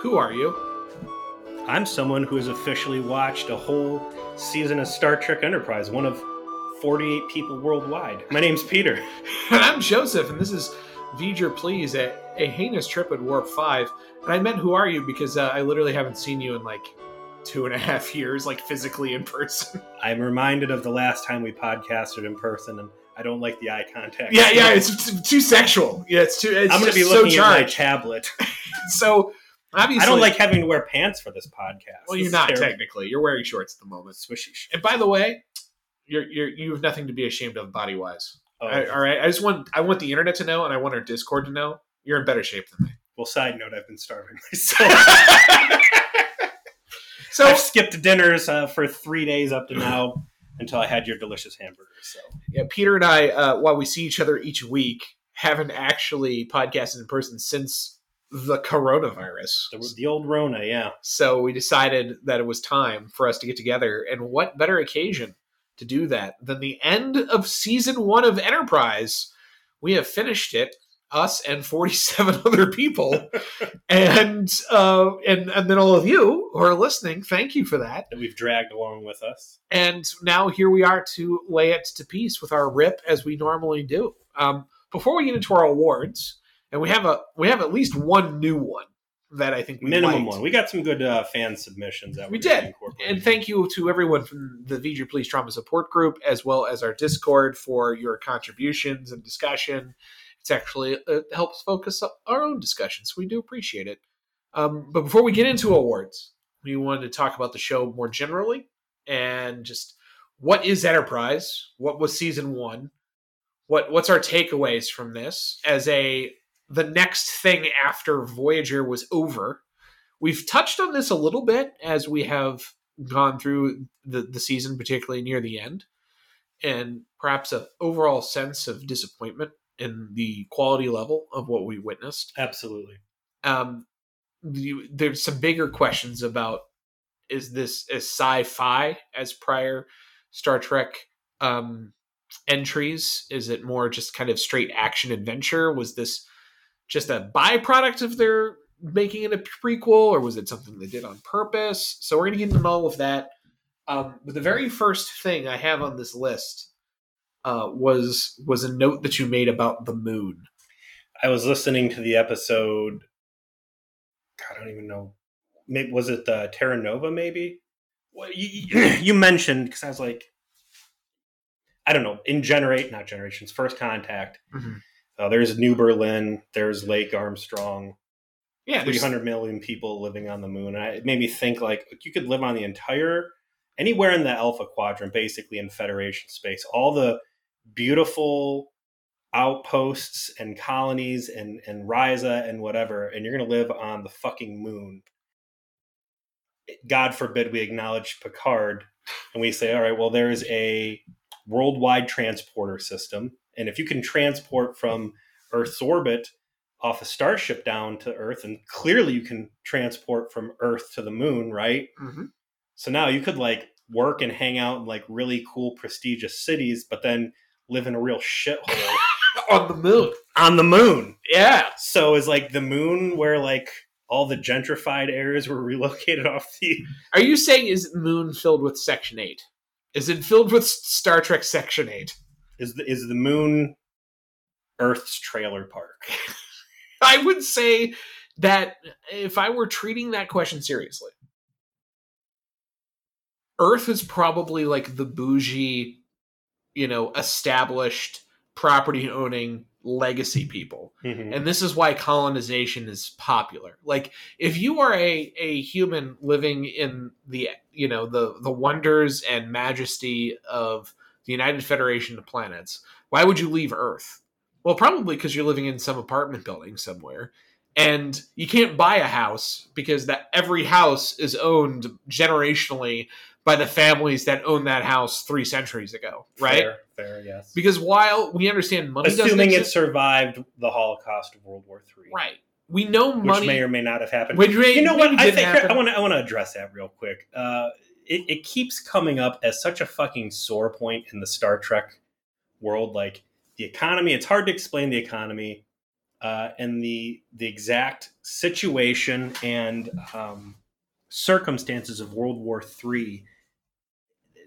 Who are you? I'm someone who has officially watched a whole season of Star Trek Enterprise, one of 48 people worldwide. My name's Peter. And I'm Joseph, and this is V'ger Please, a, a heinous trip at Warp 5. And I meant Who Are You because uh, I literally haven't seen you in like two and a half years, like physically in person. I'm reminded of the last time we podcasted in person, and I don't like the eye contact. yeah, yeah, it's too sexual. Yeah, it's too. It's I'm going to be just so looking at my tablet. so obviously, I don't like having to wear pants for this podcast. Well, This you're not technically. You're wearing shorts at the moment. Swishy shit. And by the way, you're you're you have nothing to be ashamed of body wise. Oh, all right, I just want I want the internet to know, and I want our Discord to know you're in better shape than me. well, side note, I've been starving myself. so I've skipped dinners uh, for three days up to now until I had your delicious hamburgers. So yeah, Peter and I, uh, while we see each other each week, haven't actually podcasted in person since the coronavirus. the, the old Rona, yeah. So we decided that it was time for us to get together, and what better occasion to do that than the end of season one of Enterprise? We have finished it, us and forty-seven other people, and uh, and and then all of you who are listening, thank you for that. That we've dragged along with us. And now here we are to lay it to peace with our rip as we normally do. Um, before we get into our awards, and we have a we have at least one new one that I think we Minimum liked. one. We got some good uh, fan submissions that We did. And thank you to everyone from the VG Police Trauma Support Group as well as our Discord for your contributions and discussion. It's actually it helps focus up our own discussions. We do appreciate it. Um, but before we get into awards, we wanted to talk about the show more generally and just what is Enterprise? What was season one? What what's our takeaways from this as a the next thing after Voyager was over? We've touched on this a little bit as we have gone through the, the season, particularly near the end, and perhaps a overall sense of disappointment in the quality level of what we witnessed. Absolutely. Um, the, there's some bigger questions about is this as sci-fi as prior Star Trek um, entries? Is it more just kind of straight action adventure? Was this just a byproduct of their making it a prequel, or was it something they did on purpose? So we're going to get into all of that. Um, but the very first thing I have on this list uh, was was a note that you made about the moon. I was listening to the episode. God, I don't even know. Maybe was it the Terra Nova? Maybe. Well, you, you- you mentioned because I was like, I don't know. In generate, not generations. First contact. Uh, there's New Berlin. There's Lake Armstrong. Yeah, 300 million people living on the moon. And I, it made me think like you could live on the entire anywhere in the Alpha Quadrant, basically in Federation space. All the beautiful outposts and colonies and and Risa and whatever, and you're gonna live on the fucking moon. God forbid we acknowledge Picard and we say, all right, well, there is a worldwide transporter system, and if you can transport from Earth's orbit off a starship down to Earth, and clearly you can transport from Earth to the moon, right? Mhm. So now you could like work and hang out in like really cool, prestigious cities, but then live in a real shithole on the moon. on the moon. Yeah, So is like the moon where like all the gentrified areas were relocated off the. Are you saying is Moon filled with Section Eight? Is it filled with Star Trek Section Eight? Is the, is the moon Earth's trailer park? I would say that if I were treating that question seriously, Earth is probably like the bougie, you know, established property owning legacy people. Mhm. and this is why colonization is popular like if you are a, a human living in the you know the the wonders and majesty of the united federation of planets why would you leave earth well probably because you're living in some apartment building somewhere and you can't buy a house because that every house is owned generationally by the families that owned that house three centuries ago right Fair, fair, yes. because while we understand money doesn't Assuming it survived the Holocaust of World War Three, right we know which money may or may not have happened. Which may- you know what? I think happen. I want to I want to address that real quick. Uh, it, it keeps coming up as such a fucking sore point in the Star Trek world. Like the economy, it's hard to explain the economy. uh, and the the exact situation and um, circumstances of World War III.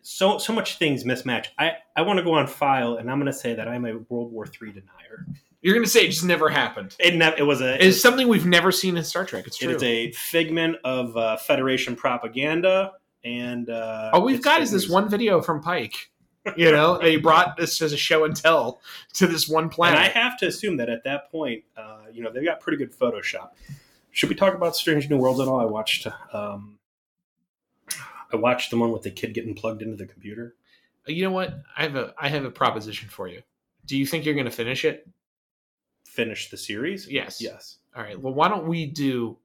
So so much things mismatch. I I want to go on file, and I'm going to say that I'm a World War III denier. You're going to say it just never happened. It ne- it was a It's something we've never seen in Star Trek. It's true. is a figment of uh, Federation propaganda, and uh, All we've got is this one video from Pike. You know, they brought this as a show and tell to this one And planet. I have to assume that at that point, uh, you know, they've got pretty good Photoshop. Should we talk about Strange New Worlds at all? I watched, um, I watched the one with the kid getting plugged into the computer. you know what? I have a I have a proposition for you. Do you think you're going to finish it? Finish the series? Yes. Yes. All right. Well, why don't we do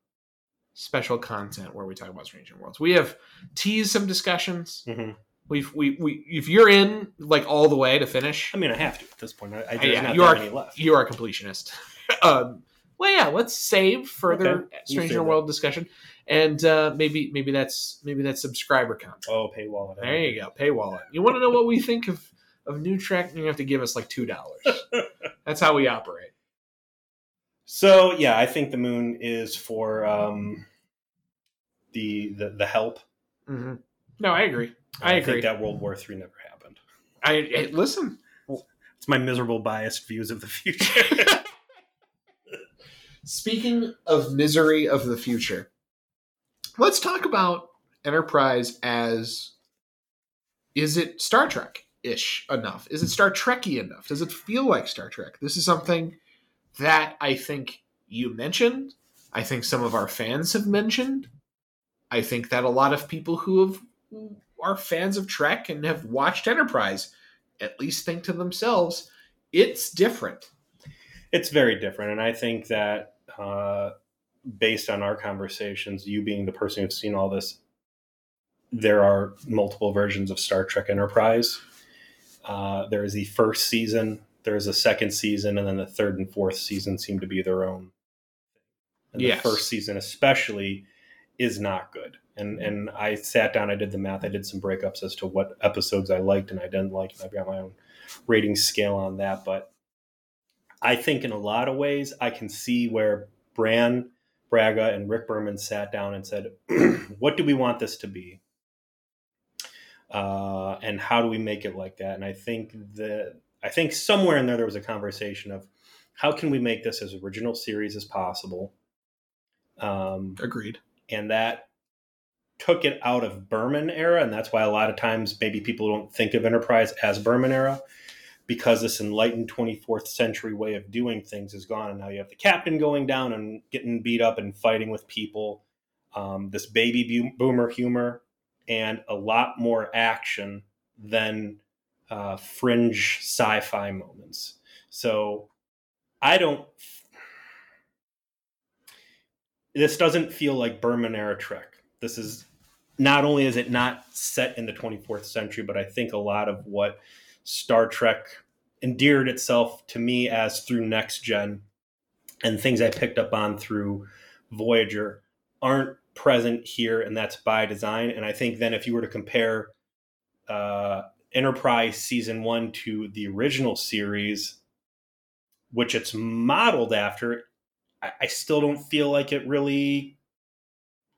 special content where we talk about Strange New Worlds? We have teased some discussions. hmm We've we we if you're in like all the way to finish, I mean, I have to at this point. I, I, yeah, you are- you are a completionist. um, well, yeah. Let's save further Okay, we'll Strange New that. World discussion, and uh, maybe maybe that's maybe that's subscriber content. Oh, paywall. it. There you go. Paywall it. You want to know what we think of of New track? You have to give us like two dollars. That's how we operate. So yeah, I think the moon is for um, the, the the help. hmm No, I agree. I agree. think that World War Three never happened. I, I listen. It's my miserable, biased views of the future. Speaking of misery of the future, let's talk about Enterprise as is it Star Trek ish enough? Is it Star Trekky enough? Does it feel like Star Trek? This is something that I think you mentioned. I think some of our fans have mentioned. I think that a lot of people who have are fans of Trek and have watched Enterprise at least think to themselves, it's different. it's very different, and I think that uh, based on our conversations, you being the person who's seen all this, there are multiple versions of Star Trek Enterprise. Uh, there is the first season, there is a second season, and then the third and fourth season seem to be their own. And Yes. the first season, especially, is not good. And and I sat down, I did the math, I did some breakups as to what episodes I liked and I didn't like, and I've got my own rating scale on that. But I think in a lot of ways, I can see where Brannon Braga and Rick Berman sat down and said, "What do we want this to be?" Uh, and how do we make it like that? And I think that I think somewhere in there there was a conversation of how can we make this as original series as possible, um, Agreed. and that took it out of Berman era, and that's why a lot of times maybe people don't think of Enterprise as Berman era because this enlightened 24th century way of doing things is gone, and now you have the captain going down and getting beat up and fighting with people, um, this baby boomer humor, and a lot more action than uh, fringe sci-fi moments. So I don't. This doesn't feel like Berman era Trek. This is not only is it not set in the 24th century, but I think a lot of what Star Trek endeared itself to me as through Next Gen and things I picked up on through Voyager aren't present here, and that's by design. And I think then if you were to compare uh, Enterprise season one to the original series, which it's modeled after, I, I still don't feel like it really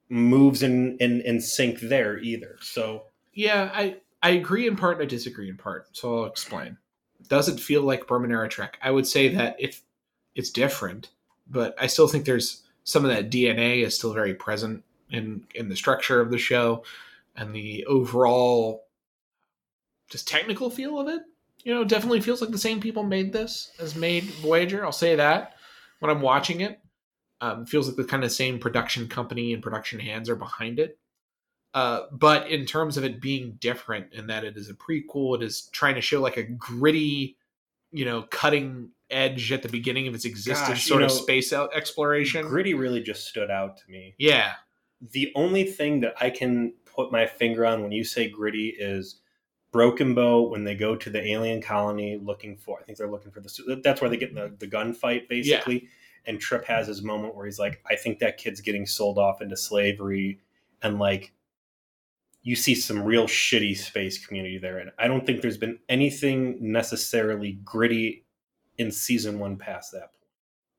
moves in, in in sync there either. So Yeah, I I agree in part and I disagree in part. So I'll explain. Does it feel like Berman era Trek? I would say that if it's different, but I still think there's some of that DNA is still very present in in the structure of the show and the overall just technical feel of it. You know, definitely feels like the same people made this as made Voyager. I'll say that when I'm watching it. Um, feels like the kind of same production company and production hands are behind it. Uh, but in terms of it being different in that it is a prequel, it is trying to show like a gritty, you know, cutting edge at the beginning of its existence, Gosh, sort you of know, space out exploration. Gritty really just stood out to me. Yeah, The only thing that I can put my finger on when you say gritty is Broken Bow when they go to the alien colony looking for. I think they're looking for the. That's where they get in the, the gunfight basically. And Trip has his moment where he's like, "I think that kid's getting sold off into slavery," and like, you see some real shitty space community there. And I don't think there's been anything necessarily gritty in season one past that point.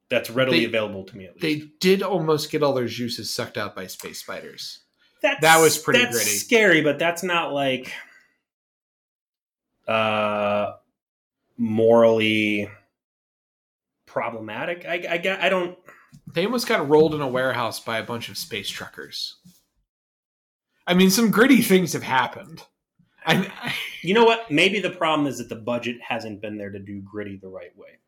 that's readily They- available to me at least. They did almost get all their juices sucked out by space spiders. That's, that was pretty that's gritty. scary, but that's not like uh morally problematic. I I, I don't. They almost got rolled in a warehouse by a bunch of space truckers. I mean, some gritty things have happened. I, I- You know what? Maybe the problem is that the budget hasn't been there to do gritty the right way.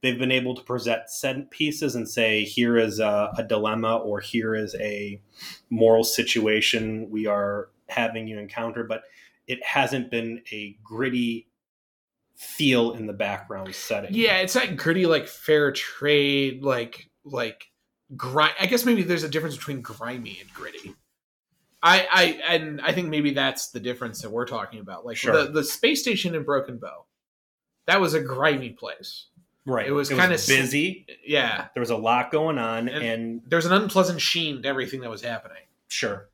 They've been able to present set pieces and say, here is a, a dilemma or here is a moral situation we are having you encounter, but it hasn't been a gritty feel in the background setting. yeah, it's not gritty like fair trade, like like grind. I guess maybe there's a difference between grimy and gritty. I, I and I think maybe that's the difference that we're talking about. Like Sure. the, the space station in Broken Bow, that was a grimy place. Right. It was kinda busy. Yeah, There was a lot going on, And- and, there's an unpleasant sheen to everything that was happening. sure,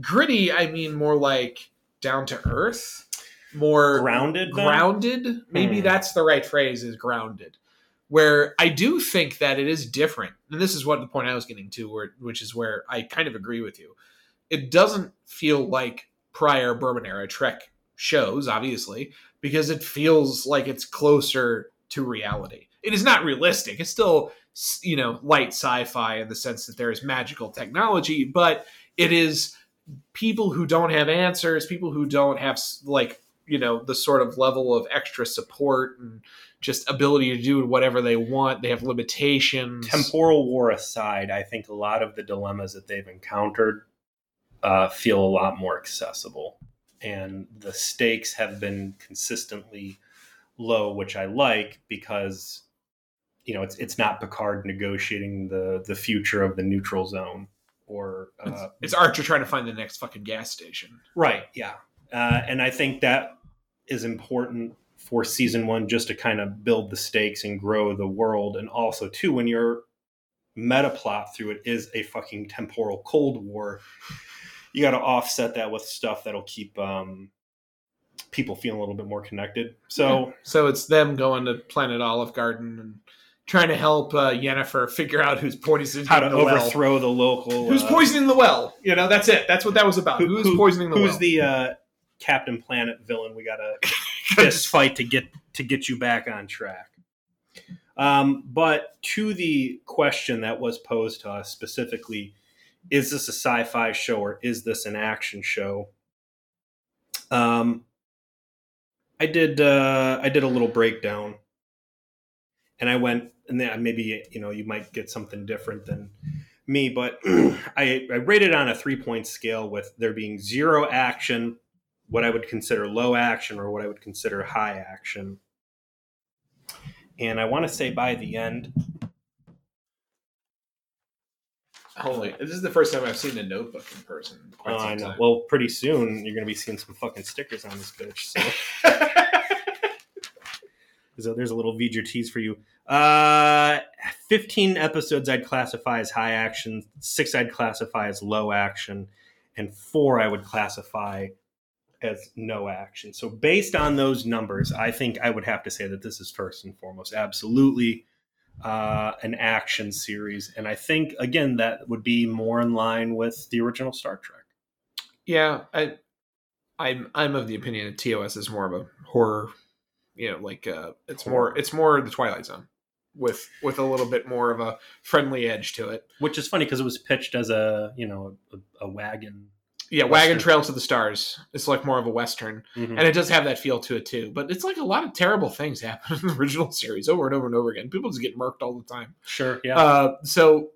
Gritty, I mean more like down to earth, more grounded. grounded? Maybe Hmm. that's the right phrase is grounded. Where i do think that it is different and this is what the point i was getting to where, which is where i kind of agree with you. It doesn't feel like prior Berman era trek shows obviously because it feels like it's closer to reality. It is not realistic. It's still you know light sci-fi in the sense that there is magical technology but it is people who don't have answers people who don't have like you know the sort of level of extra support and just ability to do whatever they want they have limitations. Temporal war aside, I think a lot of the dilemmas that they've encountered uh, feel a lot more accessible, and the stakes have been consistently low, which I like because you know it's it's not Picard negotiating the the future of the neutral zone or uh, it's archer trying to find the next fucking gas station Right. Yeah. Uh, and I think that is important for season one, just to kind of build the stakes and grow the world, and also too when your meta plot through it is a fucking temporal Cold War, you got to offset that with stuff that'll keep um, people feeling a little bit more connected. So so it's them going to planet olive garden and trying to help uh, Yennefer figure out who's poisoning how to the well. overthrow the local who's uh, poisoning the well you know that's it that's what that was about Who- who's who- poisoning the who's well Who's the uh, Captain Planet villain? We got to fist fight to get to get you back on track. Um, but to the question that was posed to us specifically, is this a sci-fi show or is this an action show? Um, I did uh, I did a little breakdown, and I went and then maybe you know you might get something different than me, but I, I rated on a three point scale with there being zero action, what I would consider low action, or what I would consider high action. And I want to say by the end, holy this is the first time i've seen a notebook in person oh, I know. time. Well, pretty soon you're going to be seeing some fucking stickers on this bitch. So So there's a little tease for you. Uh, 15 episodes I'd classify as high action, six I'd classify as low action, and four I would classify as no action. So based on those numbers, I think I would have to say that this is first and foremost absolutely uh, an action series, and I think again that would be more in line with the original Star Trek. Yeah, I, I'm I'm of the opinion that TOS is more of a horror. You know, like uh, it's more it's more the Twilight Zone with with a little bit more of a friendly edge to it. Which is funny because it was pitched as a you know a, a wagon, Yeah, Western. Wagon Train to the Stars. It's like more of a western, Mhm. and it does have that feel to it too. But it's like a lot of terrible things happen in the original series over and over and over again. People just get murked all the time. sure, yeah. Uh, so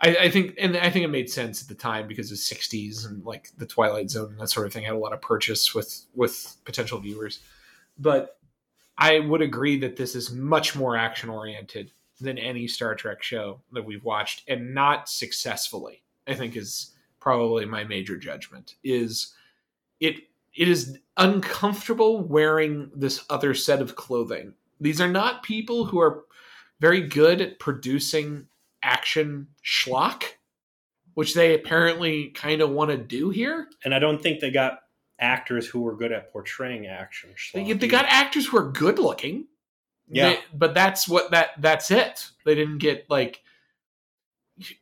I, I think, and I think it made sense at the time because of '60s and like the Twilight Zone and that sort of thing had a lot of purchase with with potential viewers. But I would agree that this is much more action oriented than any Star Trek show that we've watched, and not successfully. I think is probably my major judgment. Is it it is uncomfortable wearing this other set of clothing. These are not people who are very good at producing action schlock, which they apparently kind of want to do here. and I don't think they got actors who were good at portraying action. They, they got actors who are good looking. Yeah. They- but that's what that that's it. They didn't get like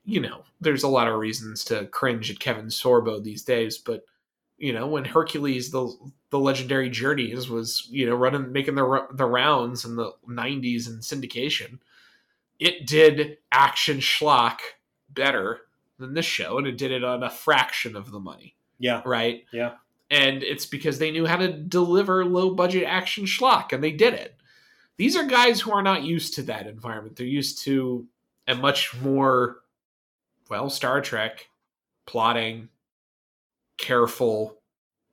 you know, there's a lot of reasons to cringe at Kevin Sorbo these days, but you know, when Hercules the the legendary journeys was, you know, running making the the rounds in the 90s in syndication, it did action schlock better than this show and it did it on a fraction of the money, Yeah. right? Yeah. And it's because they knew how to deliver low budget action schlock and they did it. These are guys who are not used to that environment. They're used to a much more well star trek plotting careful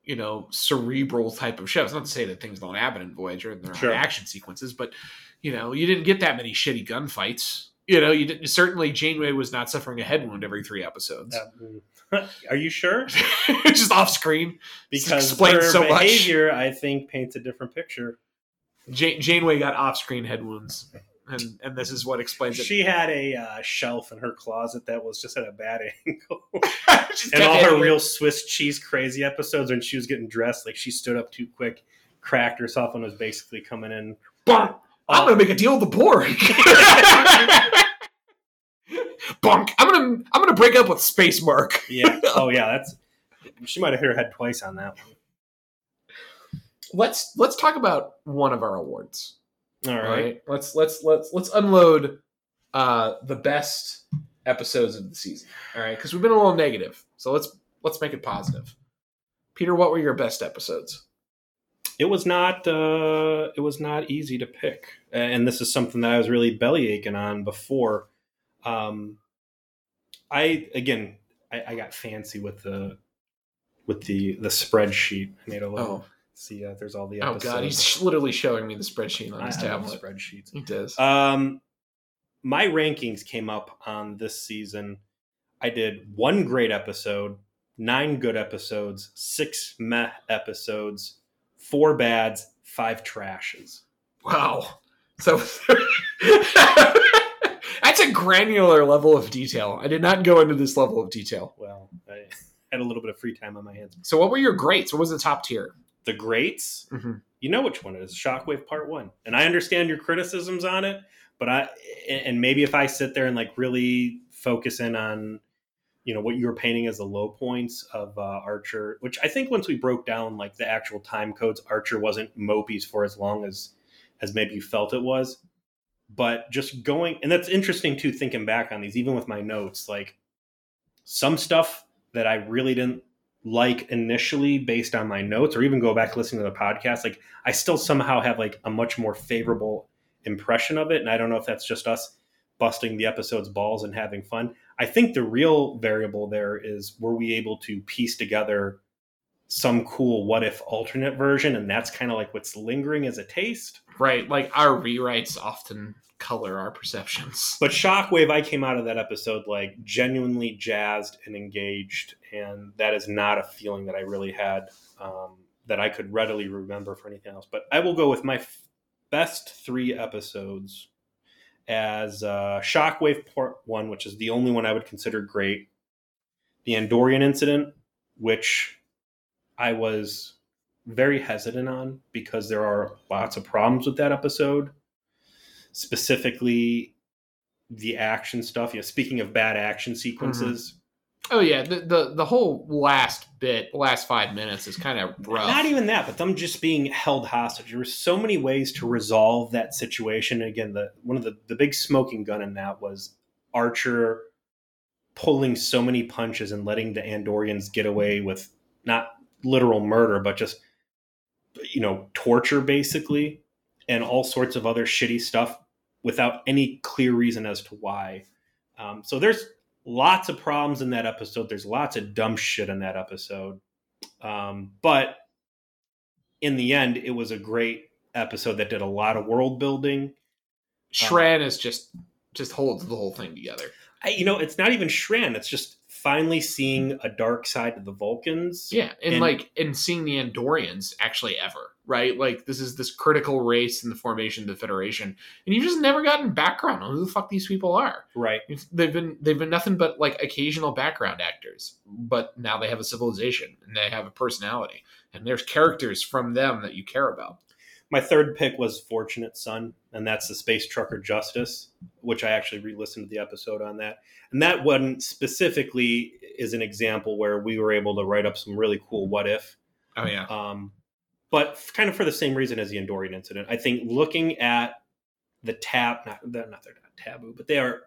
you know cerebral type of shows. Not to say that things don't happen in voyager and there Sure. are action sequences but you know you didn't get that many shitty gunfights. You know you didn't certainly janeway was not suffering a head wound every three episodes Are you sure? just off screen Because Explains her so much. behavior, I think, paints a different picture. Jane, Janeway got off-screen head wounds, and and this is what explains it. She had a uh, shelf in her closet that was just at a bad angle. And all her real Swiss cheese crazy episodes when she was getting dressed, like she stood up too quick, cracked herself, and was basically coming in. Bonk. I'm gonna make a deal with the Borg. Bonk. I'm gonna I'm gonna break up with Space Mark. Yeah. Oh yeah, that's. She might have hit her head twice on that one. Let's let's talk about one of our awards. All right. Let's let's let's let's unload uh the best episodes of the season. All right, because we've been a little negative, so let's let's make it positive. Peter, what were your best episodes? It was not. Uh, it was not easy to pick, and this is something that I was really belly aching on before. Um, I again, I, I got fancy with the with the the spreadsheet. I made a little. Oh, See, uh, there's all the oh episodes. God, he's literally showing me the spreadsheet on his I tablet. spreadsheets. He does. Um, my rankings came up on this season. I did one great episode, nine good episodes, six meh episodes, four bads, five trashes. Wow. So that's a granular level of detail. I did not go into this level of detail. Well, I had a little bit of free time on my hands. So what were your greats? What was the top tier? The greats, Mm-hmm. you know which one it is Shockwave Part One, and I understand your criticisms on it, but I and maybe if I sit there and like really focus in on you know what you were painting as the low points of uh, Archer, which I think once we broke down like the actual time codes, Archer wasn't mopies for as long as as maybe you felt it was. But just going, and that's interesting too, thinking back on these, even with my notes, like some stuff that I really didn't like initially based on my notes, or even go back listening to the podcast, like I still somehow have like a much more favorable impression of it. And I don't know if that's just us busting the episode's balls and having fun. I think the real variable there is were we able to piece together some cool what if alternate version? And that's kind of like what's lingering as a taste. Right. Like our rewrites often color our perceptions. But Shockwave, I came out of that episode like genuinely jazzed and engaged, and that is not a feeling that I really had um, that I could readily remember for anything else. But I will go with my f- best three episodes as uh, Shockwave Part One, which is the only one I would consider great. The Andorian incident, which I was very hesitant on because there are lots of problems with that episode specifically the action stuff. You know, speaking of bad action sequences, mm-hmm. Oh yeah, the the, the whole last bit, last five minutes is kind of rough. not even that, but them just being held hostage. There were so many ways to resolve that situation. And again, the one of the the big smoking gun in that was Archer pulling so many punches and letting the Andorians get away with not literal murder, but just you know torture basically, and all sorts of other shitty stuff without any clear reason as to why. Um, so there's lots of problems in that episode. There's lots of dumb shit in that episode. Um, but in the end, it was a great episode that did a lot of world building. Shran is just just holds the whole thing together. I, you know, it's not even Shran. It's just finally seeing a dark side of the Vulcans. Yeah, and, And- like and seeing the Andorians actually ever, right? Like this is this critical race in the formation of the Federation, and you've just never gotten background on who the fuck these people are. Right. They've been they've been nothing but like occasional background actors, but now they have a civilization and they have a personality, and there's characters from them that you care about. My third pick was Fortunate Son, and that's the Space Trucker Justice, which I actually re-listened to the episode on that. And that one specifically is an example where we were able to write up some really cool what if. Oh yeah. Um, but kind of for the same reason as the Andorian incident. I think looking at the tab, not they're not they're not taboo, but they are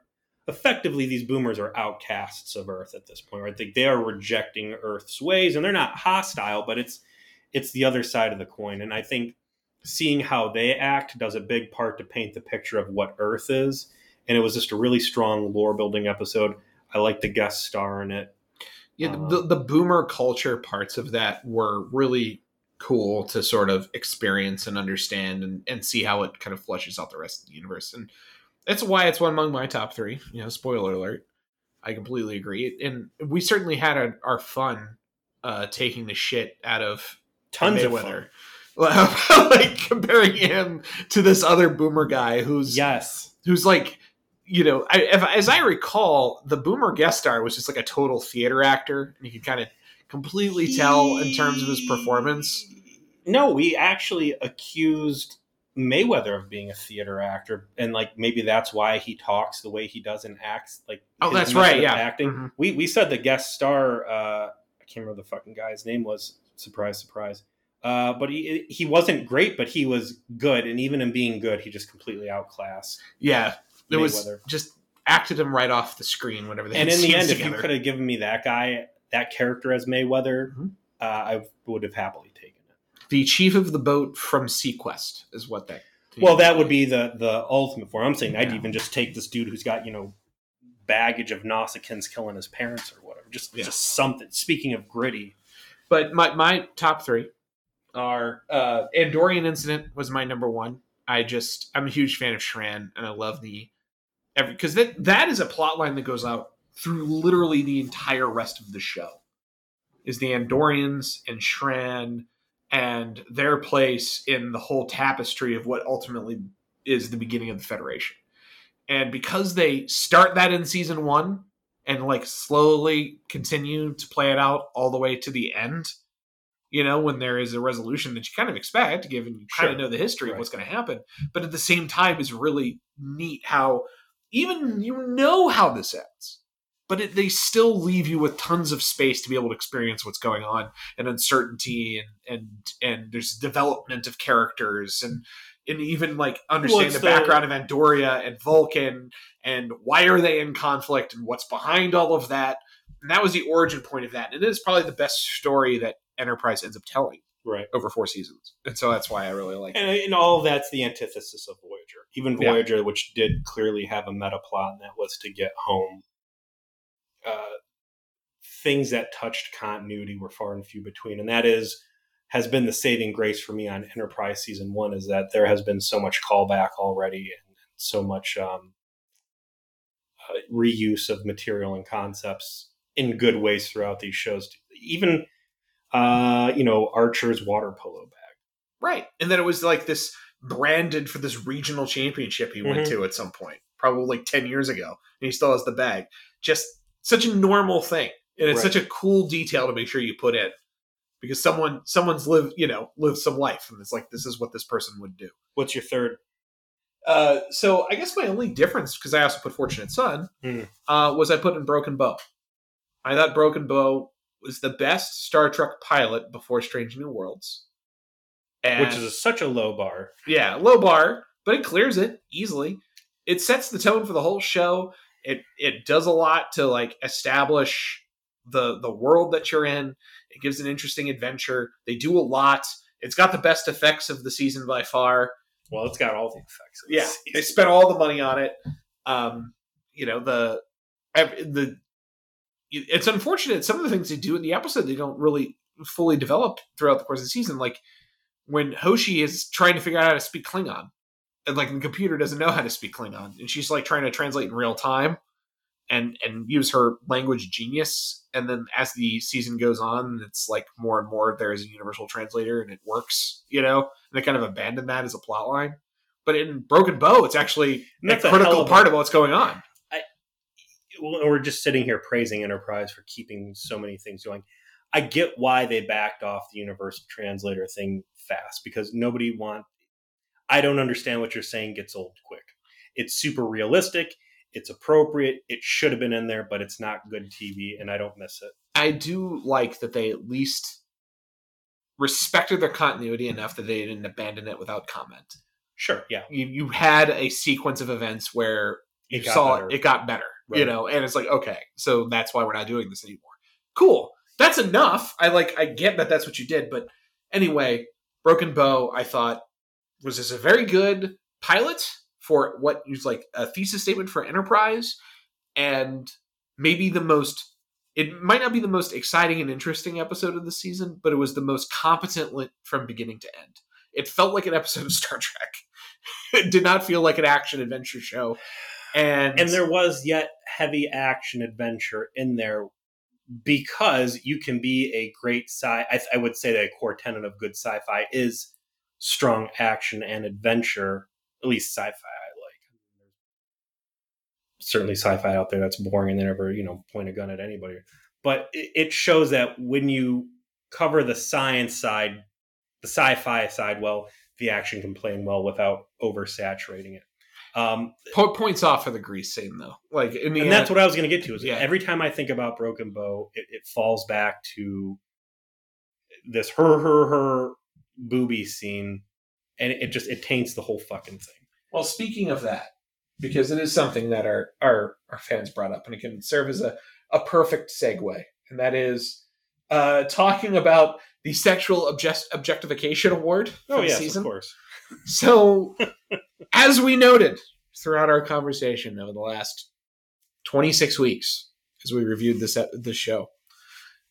effectively these boomers are outcasts of Earth at this point. Right? They, they are rejecting Earth's ways, and they're not hostile, but it's it's the other side of the coin. And I think seeing how they act does a big part to paint the picture of what Earth is. And it was just a really strong lore building episode. I like the guest star in it. Yeah, Um, the, the boomer culture parts of that were really cool to sort of experience and understand and, and see how it kind of flushes out the rest of the universe. And that's why it's one among my top three. You know, spoiler alert. I completely agree. And we certainly had our, our fun uh, taking the shit out of Tons of weather. fun. like comparing him to this other boomer guy who's Yes. who's like you know I, if, as i recall the boomer guest star was just like a total theater actor and you could kind of completely tell in terms of his performance No, we actually accused Mayweather of being a theater actor, and like maybe that's why he talks the way he does and acts. Like oh that's right yeah acting. Mhm. We we said the guest star. Uh, I can't remember the fucking guy's name was. Surprise, surprise. Uh, but he he wasn't great, but he was good, and even in being good, he just completely outclassed. yeah it was just acted him right off the screen whenever they And in the end, if you could have given me that guy, that character as Mayweather, Mhm. uh, I would have happily taken it. the chief of the boat from seaQuest is what that Well, that would be the the ultimate form. I'm saying I'd even just take this dude who's got you know baggage of Nausicaans killing his parents or whatever. Just Yeah. just something. Speaking of gritty, but my, my top three are uh Andorian Incident was my number one. I just I'm a huge fan of Shran and I love the every because that that is a plot line that goes out through literally the entire rest of the show. Is the Andorians and Shran and their place in the whole tapestry of what ultimately is the beginning of the Federation. And because they start that in season one and like slowly continue to play it out all the way to the end, you know, when there is a resolution that you kind of expect, given you kind of know the history of what's going to happen. But at the same time, is really neat how even you know how this ends, but it, they still leave you with tons of space to be able to experience what's going on and uncertainty and and and there's development of characters and and even like understand it's the, the- background of Andoria and Vulcan and why are they in conflict and what's behind all of that. And that was the origin point of that. And it is probably the best story that Enterprise ends up telling right? over four seasons. And so that's why I really like it. And, and all of that's the antithesis of Voyager. Even Yeah. Voyager, which did clearly have a meta plot, and that was to get home. Uh, things that touched continuity were far and few between, and that is has been the saving grace for me on Enterprise season one is that there has been so much callback already and so much um, uh, reuse of material and concepts in good ways throughout these shows. Even uh, you know Archer's water polo bag. Right. And then it was like this branded for this regional championship he went Mhm. to at some point, probably like 10 years ago. And he still has the bag. Just such a normal thing. And it's Right. such a cool detail to make sure you put in. Because someone someone's lived, you know, lived some life and it's like this is what this person would do. What's your third? Uh, so I guess my only difference, because I also put Fortunate Son, Hmm. uh, was I put in Broken Bow. I thought Broken Bow was the best Star Trek pilot before Strange New Worlds. And, which is such a low bar. yeah, low bar, but it clears it easily. It sets the tone for the whole show. It it does a lot to like establish the the world that you're in. It gives an interesting adventure. They do a lot. It's got the best effects of the season by far. Well, it's got all the effects. of Yeah, this they spent all the money on it. Um, you know the the it's unfortunate some of the things they do in the episode they don't really fully develop throughout the course of the season. Like when Hoshi is trying to figure out how to speak Klingon, and like the computer doesn't know how to speak Klingon, and she's like trying to translate in real time and and use her language genius. And then as the season goes on, it's like more and more there is a universal translator and it works, you know. And they kind of abandon that as a plot line. But in Broken Bow, it's actually And a that's a hell critical a- part of what's going on. We're just sitting here praising Enterprise for keeping so many things going. I get why they backed off the universal translator thing fast because nobody want I don't understand what you're saying gets old quick. It's super realistic. It's appropriate. It should have been in there, but it's not good TV, and I don't miss it. I do like that they at least respected their continuity enough that they didn't abandon it without comment. Sure, yeah. You you had a sequence of events where you It saw better. it got better, you know, and it's like okay, so that's why we're not doing this anymore. Cool, that's enough. I like I get that that's what you did, but anyway, Broken Bow, I thought was this a very good pilot for what was like a thesis statement for Enterprise, and maybe the most. It might not be the most exciting and interesting episode of the season, but it was the most competent lit from beginning to end. It felt like an episode of Star Trek. it did not feel like an action adventure show. And, and there was yet heavy action adventure in there because you can be a great sci I, I would say that a core tenet of good sci-fi is strong action and adventure at least sci-fi i like. Certainly sci-fi out there that's boring and they never you know point a gun at anybody. But it, it shows that when you cover the science side the sci-fi side well the action can play in well without oversaturating it um, po- points off for the grease scene though. Like in the and end, that's what I was going to get to. Is Yeah. every time I think about Broken Bow, it, it falls back to this her her her booby scene, and it just it taints the whole fucking thing. Well, speaking of that, because it is something that our our, our fans brought up, and it can serve as a, a perfect segue, and that is uh, talking about the sexual object- objectification award for Oh the yes, season. of course. So, as we noted throughout our conversation over the last 26 weeks, as we reviewed this this show,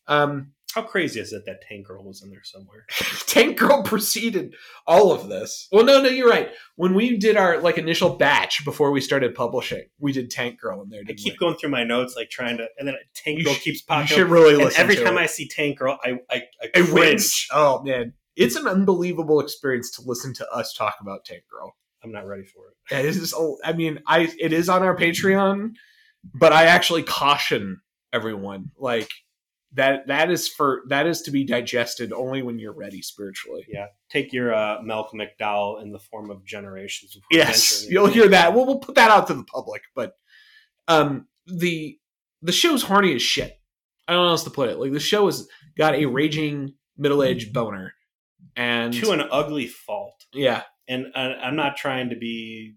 um, How crazy is it that Tank Girl was in there somewhere? Tank Girl preceded all of this. Well, no, no, you're right. When we did our like initial batch before we started publishing, we did Tank Girl in there. I keep we? going through my notes, like trying to, and then Tank You Girl sh- keeps You popping should up. really And listen. every time it. I see Tank Girl, I I, I cringe. Oh man, it's an unbelievable experience to listen to us talk about Tank Girl. I'm not ready for it. It is. I mean, I it is on our Patreon, but I actually caution everyone like that. That is for that is to be digested only when you're ready spiritually. Yeah, take your uh, Malcolm McDowell in the form of generations. Yes, you'll hear that. We'll, we'll put that out to the public. But um, the the show's horny as shit. I don't know how else to put it. Like the show has got a raging middle aged boner, and to an ugly fault. yeah, And I, I'm not trying to be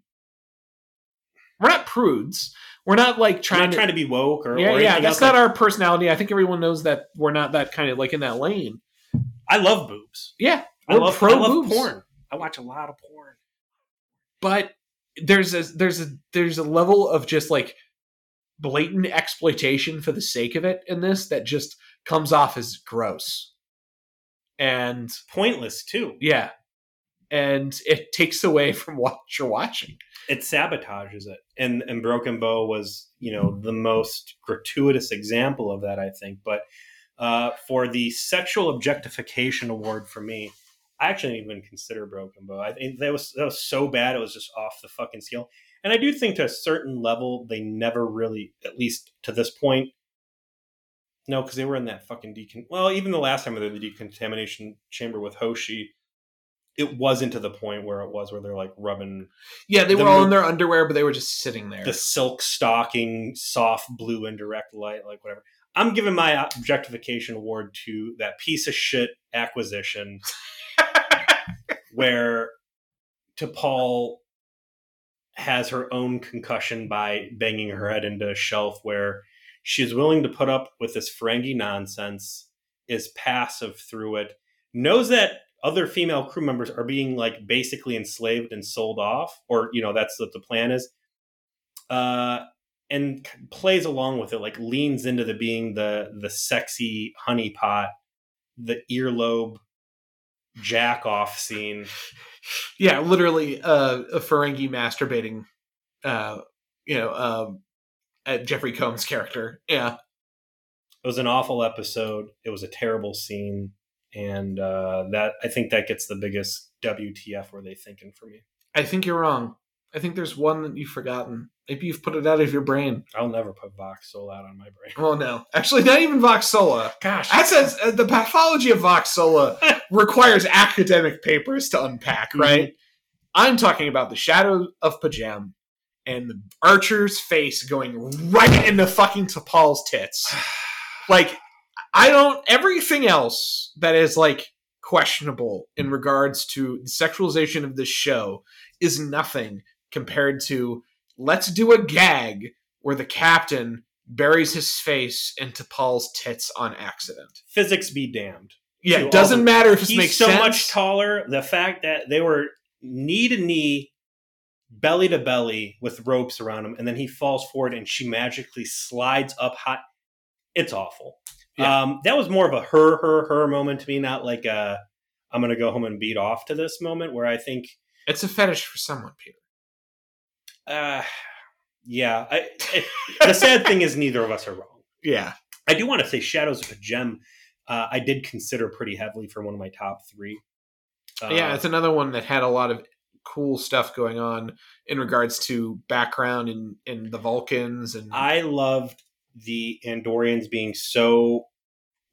we're not prudes. We're not like trying not to. trying to be woke or yeah, or yeah, that's else. not our personality. I think everyone knows that we're not that kind of like in that lane. I love boobs. Yeah, I love, pro I love boobs. porn. I watch a lot of porn. but there's a there's a there's a level of just like blatant exploitation for the sake of it in this that just comes off as gross and Pointless too. yeah and it takes away from what you're watching It sabotages it. And and Broken Bow was, you know, the most gratuitous example of that, I think. But uh, for the sexual objectification award for me, I actually didn't even consider Broken Bow. I think that was that was so bad it was just off the fucking scale. And I do think to a certain level they never really, at least to this point, no, because they were in that fucking decon. Well, even the last time they were in the decontamination chamber with Hoshi, it wasn't to the point where it was where they're like rubbing yeah they The were all in their underwear but they were just sitting there the silk stocking, soft blue indirect light, like whatever. I'm giving my objectification award to that piece of shit acquisition where T'Pol has her own concussion by banging her head into a shelf where she's willing to put up with this Ferengi nonsense, is passive through it, knows that other female crew members are being like basically enslaved and sold off, or you know, that's what the plan is. Uh and plays along with it, like leans into the being the the sexy honeypot, the earlobe jack off scene. yeah literally uh, a ferengi masturbating uh you know um at jeffrey combs character yeah It was an awful episode. It was a terrible scene, and uh, that I think that gets the biggest WTF were they thinking for me. i think you're wrong i think there's one that you've forgotten maybe you've put it out of your brain I'll never put Vox Soul out on my brain. Well, no, actually, not even Vox Sola. Gosh, That says uh, the pathology of Vox Sola requires academic papers to unpack, right? I'm talking about the Shadow of P'Jem and the Archer's face going right into fucking T'Pol's tits. Like, I don't. Everything else that is like questionable in regards to the sexualization of this show is nothing compared to let's do a gag where the captain buries his face into T'Pol's tits on accident. Physics be damned. Yeah, it doesn't the- matter if this He's makes so sense. much taller. The fact that they were knee to knee, belly to belly with ropes around him, and then he falls forward and she magically slides up high. It's awful. Yeah. Um, that was more of a her, her, her moment to me, not like a I'm going to go home and beat off to this moment where I think, It's a fetish for someone, Peter. uh, yeah. I, it- the sad thing is neither of us are wrong. Yeah. I do want to say Shadows of P'Jem. Uh, I did consider pretty heavily for one of my top three. Uh, yeah, it's another one that had a lot of cool stuff going on in regards to background and in the Vulcans and I loved the Andorians being so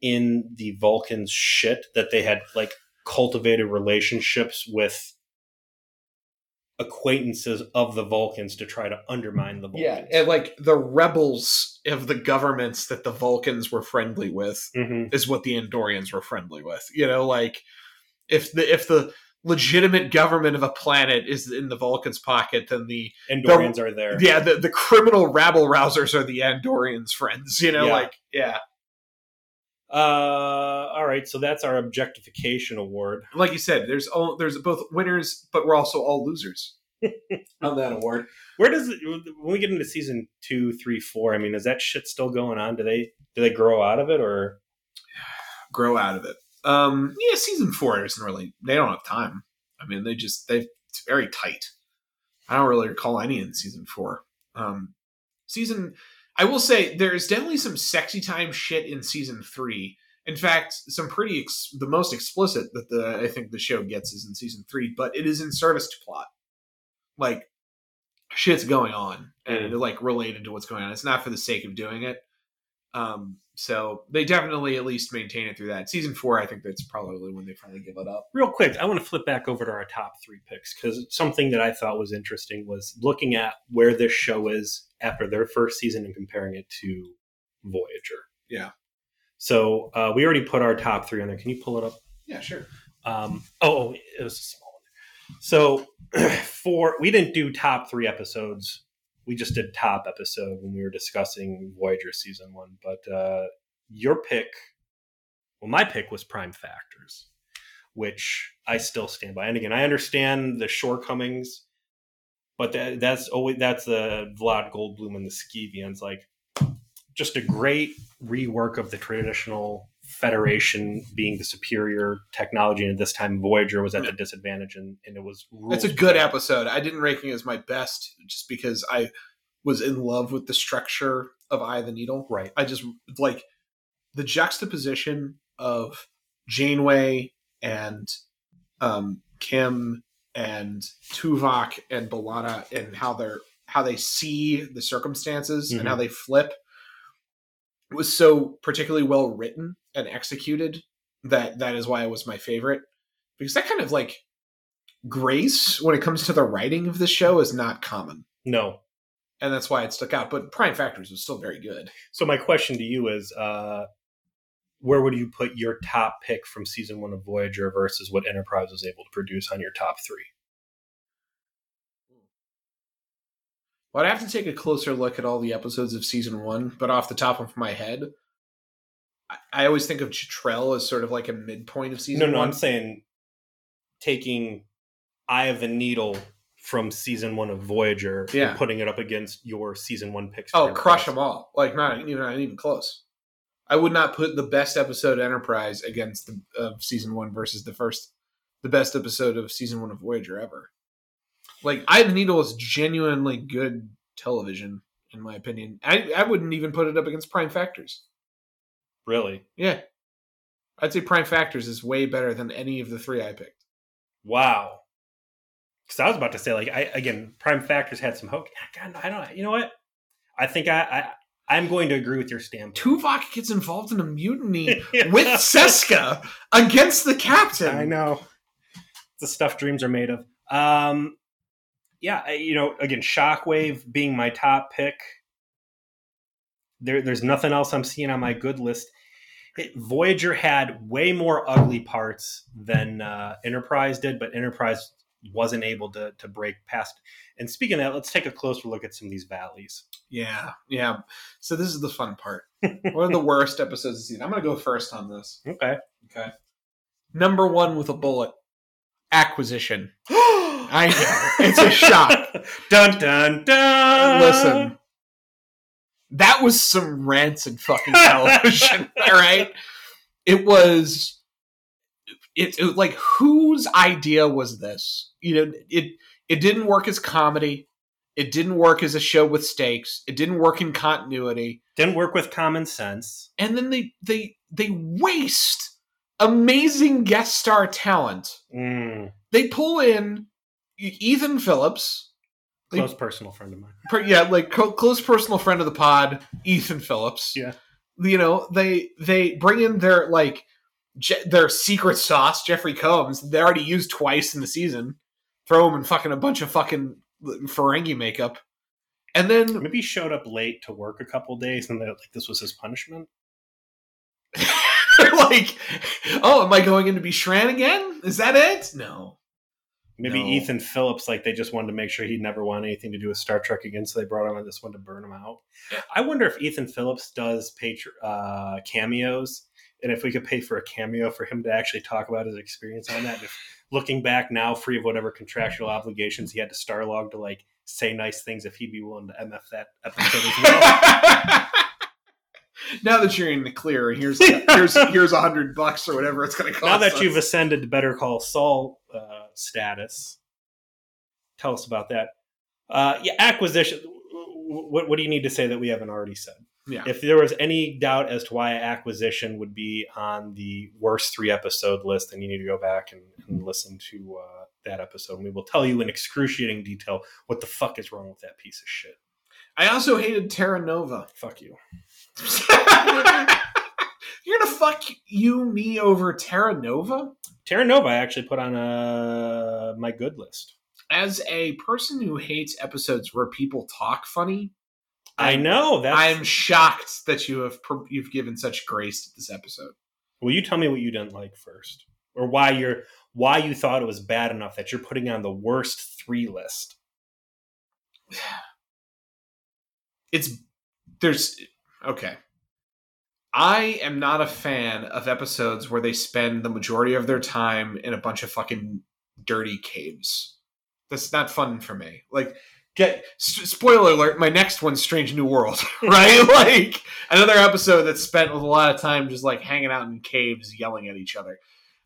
in the Vulcans shit that they had like cultivated relationships with acquaintances of the Vulcans to try to undermine the yeah, Vulcans. and like the rebels of the governments that the Vulcans were friendly with Mhm. is what the Andorians were friendly with. You know, like if the if the legitimate government of a planet is in the Vulcans' pocket, then the Andorians are there. yeah the, the criminal rabble rousers are the Andorians' friends. You know, Yeah. like yeah, Uh, all right, so that's our objectification award. like you said, there's all there's both winners, but we're also all losers on that award. Where does it, when we get into season two, three, four? I mean, is that shit still going on? Do they do they grow out of it or? Grow out of it. Um, yeah, season four isn't really. They don't have time. I mean, they just they it's very tight. I don't really recall any in season four. Um, season, I will say there's definitely some sexy time shit in season three. In fact, some pretty ex- the most explicit that the I think the show gets is in season three, but it is in service to plot. Like shit's going on and Mm. like related to what's going on. It's not for the sake of doing it. Um, so they definitely at least maintain it through that. Season four, I think that's probably when they finally give it up. Real quick, I want to flip back over to our top three picks because something that I thought was interesting was looking at where this show is after their first season and comparing it to Voyager. Yeah. So uh, we already put our top three on there. Can you pull it up? Yeah, sure. Um, oh, oh, it was a small one. So for we didn't do top three episodes. We just did top episode when we were discussing Voyager season one. But uh, your pick, well, my pick was Prime Factors, which I still stand by. And again, I understand the shortcomings, but that, that's always that's the Vlad Goldblum and the Skeevians. Like, just a great rework of the traditional Federation being the superior technology, and at this time Voyager was at the disadvantage, and, and it was. It's a good episode. I didn't rank it as my best just because I was in love with the structure of Eye of the Needle. right? I just like the juxtaposition of Janeway and um, Kim and Tuvok and B'Elanna and how they're how they see the circumstances and Mhm. how they flip was so particularly well written and executed that that is why it was my favorite because that kind of like grace when it comes to the writing of the show is not common No. and that's why it stuck out but prime factors was still very good So my question to you is, uh, where would you put your top pick from season one of Voyager versus what Enterprise was able to produce on your top three? Well, I'd have to take a closer look at all the episodes of season one, but off the top of my head, I, always think of Chitrell as sort of like a midpoint of season no, one. I'm saying taking Eye of the Needle from season one of Voyager Yeah. and putting it up against your season one picks. oh, crush them all! Like not know not even close. I would not put the best episode of Enterprise against the of season one versus the first, the best episode of season one of Voyager ever. Like Eye of the Needle is genuinely good television, in my opinion. I I wouldn't even put it up against Prime Factors. Really? Yeah, I'd say Prime Factors is way better than any of the three I picked. Wow. Because I was about to say, like, I again, Prime Factors had some hook. God, I don't. You know what? I think I, I I'm going to agree with your standpoint. Tuvok gets involved in a mutiny with Seska against the captain. I know. The stuff dreams are made of. Um, yeah, you know, again, Shockwave being my top pick. There, there's nothing else I'm seeing on my good list. It, Voyager had way more ugly parts than uh, Enterprise did, but Enterprise wasn't able to to break past. And speaking of that, let's take a closer look at some of these valleys. Yeah, yeah. So this is the fun part. One of the worst episodes of season. I'm going to go first on this. Okay. Okay. Number one with a bullet. Acquisition. I know. It's a shock. dun dun dun. Listen. That was some rancid fucking television. all right. It was it, it like whose idea was this? You know, it it didn't work as comedy. It didn't work as a show with stakes. It didn't work in continuity. didn't work with common sense. And then they they they waste amazing guest star talent. Mm, They pull in Ethan Phillips, close personal friend of mine. per- yeah, like co- close personal friend of the pod, Ethan Phillips. Yeah. you know they they bring in their like Je- their secret sauce, Jeffrey Combs. They already used twice in the season. Throw him in fucking a bunch of fucking Ferengi makeup, and then Maybe he showed up late to work a couple days, and they like this was his punishment. like, oh, am I going in to be Shran again? Is that it? No. Maybe No. Ethan Phillips, like they just wanted to make sure he'd never want anything to do with Star Trek again, so they brought him on this one to burn him out. I wonder if Ethan Phillips does patr- uh, cameos, and if we could pay for a cameo for him to actually talk about his experience on that. If looking back now, free of whatever contractual obligations he had to Starlog to like say nice things, if he'd be willing to MF that episode as well. now that you're in the clear, and here's here's here's a hundred bucks or whatever it's going to cost. now that us. you've ascended to Better Call Saul uh, status, tell us about that. Uh, yeah, acquisition. What, what do you need to say that we haven't already said? yeah, If there was any doubt as to why acquisition would be on the worst three episode list, then you need to go back and, and listen to uh, that episode. And we will tell you in excruciating detail what the fuck is wrong with that piece of shit. I also hated Terra Nova. Fuck you. You're gonna fuck you me over Terra Nova? Terra Nova I actually put on uh, my good list. As a person who hates episodes where people talk funny, I know that I'm shocked that you have you've given such grace to this episode. Will you tell me what you didn't like first, or why you're why you thought it was bad enough that you're putting on the worst three list? It's there's okay. I am not a fan of episodes where they spend the majority of their time in a bunch of fucking dirty caves. That's not fun for me. Like, get s- spoiler alert. My next one's Strange New World, right? like another episode that's spent with a lot of time just like hanging out in caves, yelling at each other.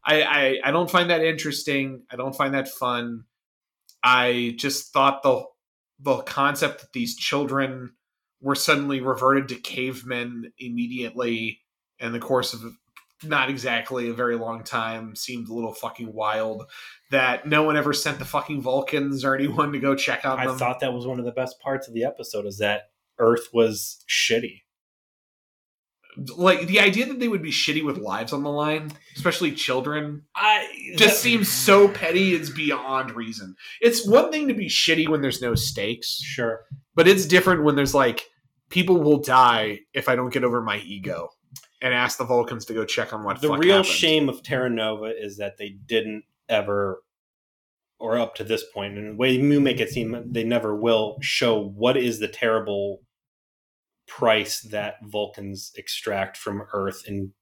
I, I I don't find that interesting. I don't find that fun. I just thought the the concept that these children were suddenly reverted to cavemen immediately in the course of not exactly a very long time seemed a little fucking wild. That no one ever sent the fucking Vulcans or anyone to go check on I them. thought that was one of the best parts of the episode is that Earth was shitty. Like the idea that they would be shitty with lives on the line, especially children, I just seems so petty. It's beyond reason. It's one thing to be shitty when there's no stakes, sure. but it's different when there's like people will die if I don't get over my ego and ask the Vulcans to go check on what The real happened. shame of Terra Nova is that they didn't ever, or up to this point, and the way you make it seem, they never will show what is the terrible price that Vulcans extract from Earth in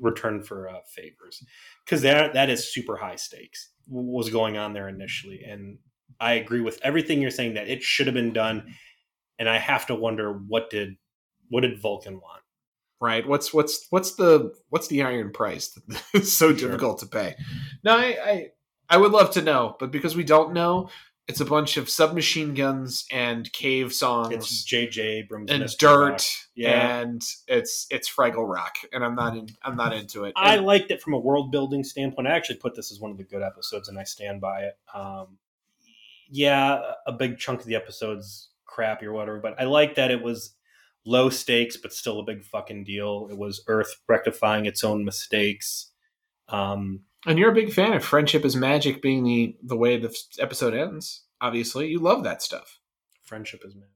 return for uh, favors, because that that is super high stakes. what Was going on there initially, and I agree with everything you're saying that it should have been done, and I have to wonder what did what did Vulcan want. right? What's what's what's the what's the iron price that it's so Sure. difficult to pay? No, I, I I would love to know, but because we don't know, it's a bunch of submachine guns and cave songs It's J.J. Abrams and Mr. dirt, Rock. Yeah. and it's it's Fraggle Rock, and I'm not in I'm not into it. I And- liked it from a world building standpoint. I actually put this as one of the good episodes, and I stand by it. Um, yeah, a big chunk of the episode's crappy or whatever, but I like that it was low stakes, but still a big fucking deal. It was Earth rectifying its own mistakes. Um, And you're a big fan of friendship is magic being the the way the episode ends. Obviously, you love that stuff. Friendship is magic.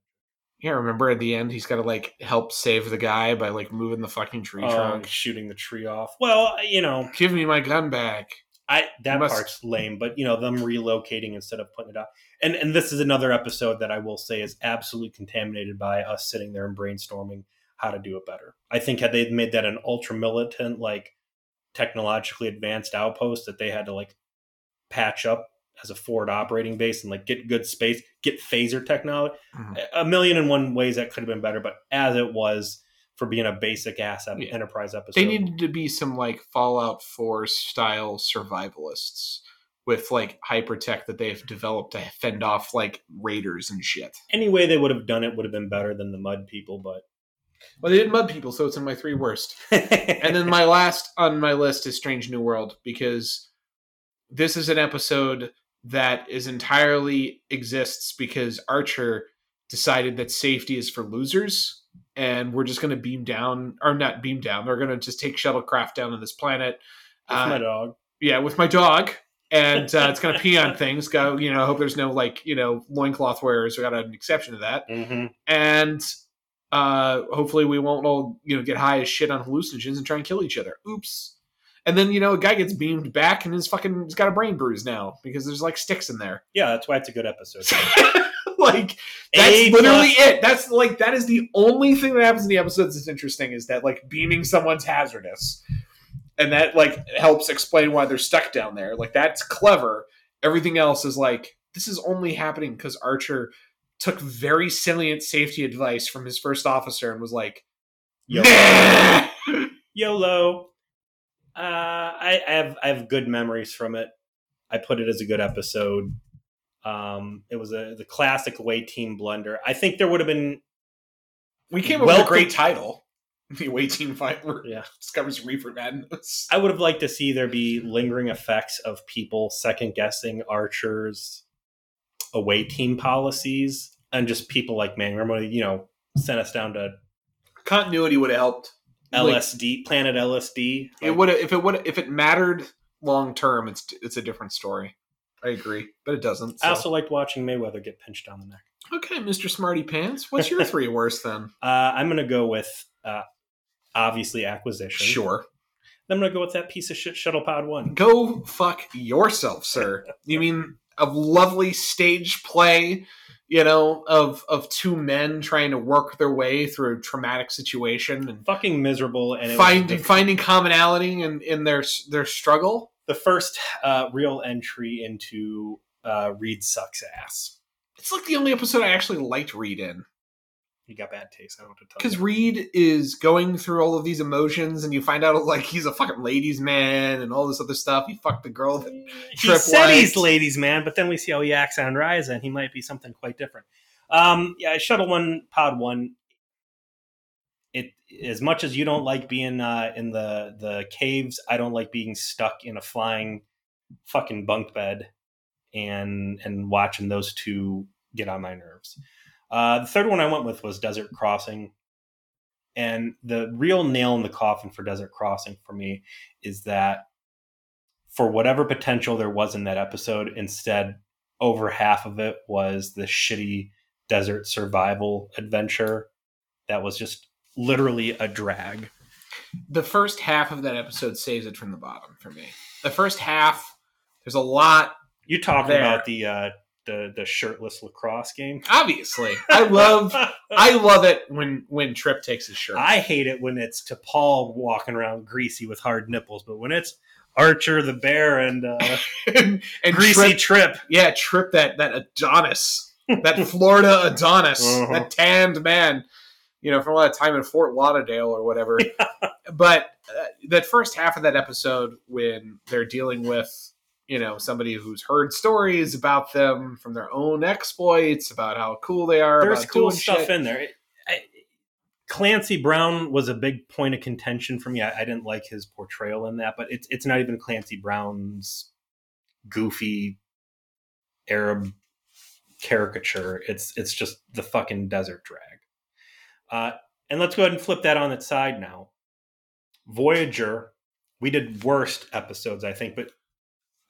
Yeah, remember at the end he's got to like help save the guy by like moving the fucking tree Oh, trunk. shooting the tree off. Well, uh, you know, Give me my gun back. I that must- part's lame, but you know them relocating instead of putting it out. And and this is another episode that I will say is absolutely contaminated by us sitting there and brainstorming how to do it better. I think had they made that an ultra militant, like technologically advanced outpost that they had to like patch up as a forward operating base and like get good space, get phaser technology, Mhm. a million and one ways that could have been better. But as it was for being a basic ass Yeah. enterprise episode, They needed to be some like Fallout 4 style survivalists with like hypertech that they've developed to fend off like raiders and shit. any way they would have done it would have been better than the mud people. But Well, they did mud people, so it's in my three worst. and then my last on my list is Strange New World because this is an episode that is entirely exists because Archer decided that safety is for losers and we're just going to beam down or not beam down they're going to just take shuttlecraft down to this planet That's Uh, my dog. yeah with my dog and uh, it's going to pee on things go you know hope there's no like you know loincloth wearers we got an exception to that hmm and uh hopefully we won't all you know get high as shit on hallucinogens and try and kill each other. Oops. And then you know a guy gets beamed back and his fucking he's got a brain bruise now because there's like sticks in there. Yeah, that's why it's a good episode. like that's A literally plus- it. That's like that is the only thing that happens in the episodes that's interesting is that like beaming someone's hazardous. And that like helps explain why they're stuck down there. Like that's clever. Everything else is like this is only happening because archer took very salient safety advice from his first officer and was like Yo- "Nah." YOLO. Uh, I, I have I have good memories from it. I put it as a good episode. Um, it was a the classic away team blunder. I think there would have been we came up with a Welcome- great title the away team fight where yeah. discovers reefer madness I would have liked to see there be lingering effects of people second guessing Archer's away team policies and just people like man, remember you know sent us down to continuity would have helped Like, LSD, Planet LSD. It would if it would if it mattered long term. It's it's a different story. I agree, but it doesn't. I also liked watching Mayweather get pinched down the neck. okay, Mister Smarty Pants. What's your three worst then? Uh, I'm gonna go with uh, obviously acquisition. Sure, I'm gonna go with that piece of shit shuttle pod one. go fuck yourself, sir. You mean a lovely stage play? You know, of of two men trying to work their way through a traumatic situation and Fucking miserable, and it finding finding commonality in in their their struggle. the first uh, real entry into uh, Reed sucks ass. It's like the only episode I actually liked Reed in. You got bad taste. I don't know what to tell because you. Reed is going through all of these emotions, and you find out like he's a fucking ladies' man and all this other stuff. He fucked the girl. That, he said he's ladies man, but then we see how he acts on Risa, and he might be something quite different. Um, yeah, shuttle one, pod one. It as much as you don't like being uh, in the the caves, I don't like being stuck in a flying fucking bunk bed and and watching those two get on my nerves. Uh, the third one I went with was Desert Crossing, and the real nail in the coffin for Desert Crossing for me is that for whatever potential there was in that episode, instead over half of it was the shitty desert survival adventure that was just literally a drag. the first half of that episode saves it from the bottom for me. The first half, there's a lot. You talking There. about the uh, the the shirtless lacrosse game? Obviously, I love. I love it when when Trip takes his shirt. I hate it when it's T'Pol walking around greasy with hard nipples, but when it's Archer the bear and uh, and, and greasy Trip, Trip, yeah, Trip that that Adonis, that Florida Adonis, Uh-huh. that tanned man. You know, from a lot of time in Fort Lauderdale or whatever. but uh, that first half of that episode, when they're dealing with, you know, somebody who's heard stories about them from their own exploits, about how cool they are, there's about cool stuff shit. in there. It- I, Clancy Brown was a big point of contention for me. I, I didn't like his portrayal in that, but it's it's not even Clancy Brown's goofy Arab caricature. It's it's just the fucking desert drag. Uh, and let's go ahead and flip that on its side now. Voyager we did worst episodes, I think, but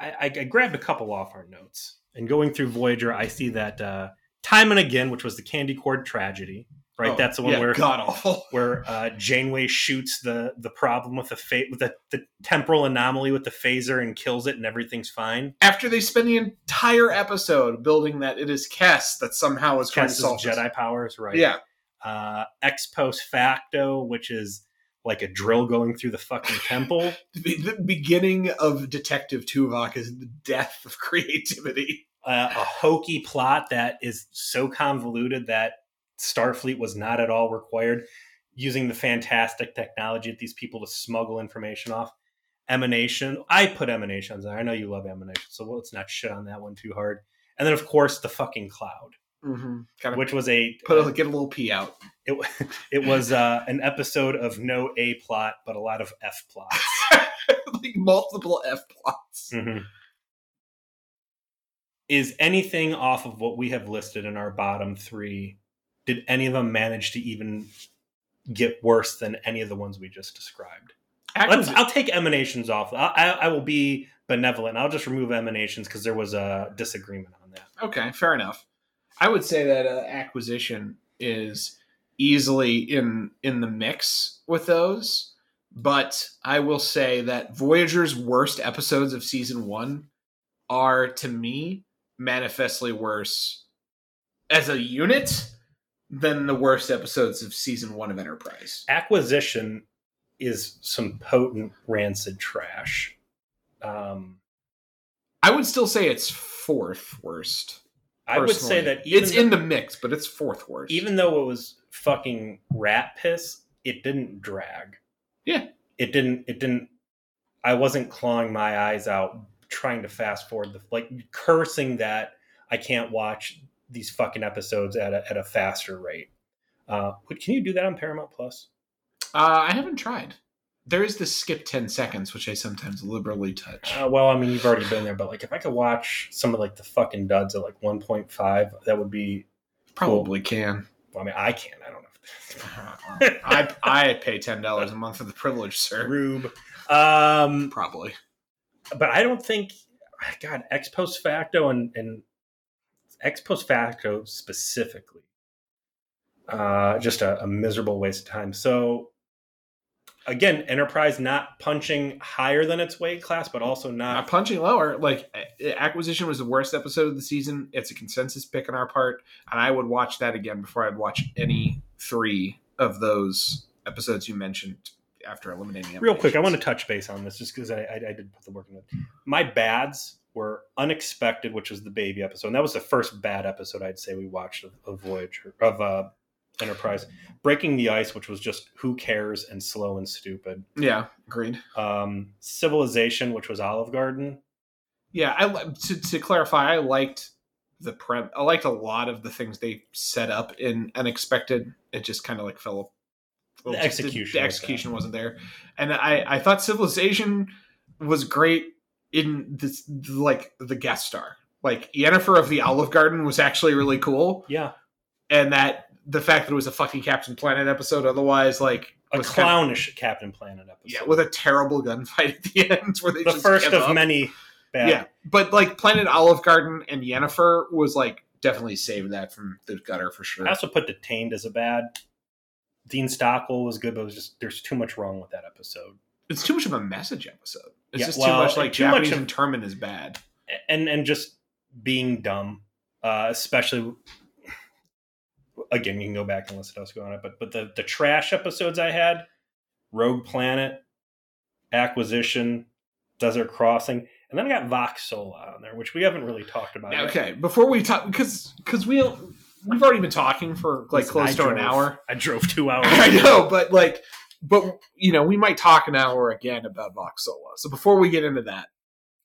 I, I, grabbed a couple off our notes. And going through Voyager, I see that uh, time and again, which was the Candy Cord tragedy, right? Oh, That's the one yeah, where god awful. where uh, Janeway shoots the the problem with the fa- with the, the temporal anomaly with the phaser and kills it, and everything's fine. After they spend the entire episode building that it is Kes that somehow is trying to this. Jedi powers, right? Yeah, Uh, ex post facto, which is like a drill going through the fucking temple. the, beginning of Detective Tuvok is the death of creativity. uh, a hokey plot that is so convoluted that Starfleet was not at all required, using the fantastic technology of these people to smuggle information off. Emanation, I put emanations there. I know you love emanation, so let's not shit on that one too hard. And then, of course, the fucking cloud, Mm-hmm. Which was a put a, get a little pee out. it, it was uh, an episode of no A plot, but a lot of F plots. like multiple F plots. Mhm. Is anything off of what we have listed in our bottom three? Did any of them manage to even get worse than any of the ones we just described? I'll take emanations off. I, I, I will be benevolent. I'll just remove emanations because there was a disagreement on that. okay, fair enough. I would say that uh, acquisition is easily in in the mix with those, but I will say that Voyager's worst episodes of season one are to me manifestly worse as a unit than the worst episodes of season one of Enterprise. Acquisition is some potent rancid trash. Um, I would still say it's fourth worst. I would say that even it's though- in the mix, but it's fourth worst. even though it was fucking rat piss, it didn't drag. Yeah. It didn't it didn't I wasn't clawing my eyes out trying to fast forward the like cursing that I can't watch these fucking episodes at a at a faster rate. Uh but can you do that on Paramount Plus? Uh, I haven't tried. There is the skip 10 seconds, which I sometimes liberally touch. Uh, well, I mean, you've already been there, but like, if I could watch some of like the fucking duds at like 1.5, that would be. Probably can. Well, I mean, I can. I don't know. I I pay ten dollars a month for the privilege, sir. Rube. Um, Probably. but I don't think God ex post facto and and ex post facto specifically, uh, just a, a miserable waste of time. So again, Enterprise not punching higher than its weight class, but also Not not. punching lower. Like Acquisition was the worst episode of the season. It's a consensus pick on our part, and I would watch that again before I'd watch any three of those episodes you mentioned after eliminating. Real quick, I want to touch base on this just because I, I, I did put the work in it. My bads were unexpected, which was the baby episode, and that was the first bad episode I'd say we watched of, of Voyager of uh, Enterprise. Breaking the Ice, which was just who cares and slow and stupid. Yeah, agreed. um, Civilization, which was Olive Garden. Yeah, I to, to clarify, I liked the prem. I liked a lot of the things they set up in Unexpected. It just kind of like fell. well, The execution The, was execution wasn't there, and I I thought Civilization was great in this like the guest star. Like Yennefer of the Olive Garden was actually really cool, Yeah, and that the fact that it was a fucking Captain Planet episode, otherwise like a was kind of- clownish Captain Planet episode. yeah, with a terrible gunfight at the end where they the just first of up. many bad. Yeah, but like Planet Olive Garden and Yennefer was like definitely saved that from the gutter for sure. I also put Detained as a bad. Dean Stockwell was good, but it was just there's too much wrong with that episode. It's too much of a message episode. It's Yeah, just well, too much like too much of- internment is bad. and and just being dumb, uh, especially. Again, you can go back and listen to us go on it, but but the the trash episodes I had, Rogue Planet, Acquisition, Desert Crossing, and then I got Vox Sola on there, which we haven't really talked about. yet. Okay, before we talk, because because we we've already been talking for like Listen, close I to an hour. I drove two hours. I know, but like, but you know, we might talk an hour again about Vox Sola. So before we get into that,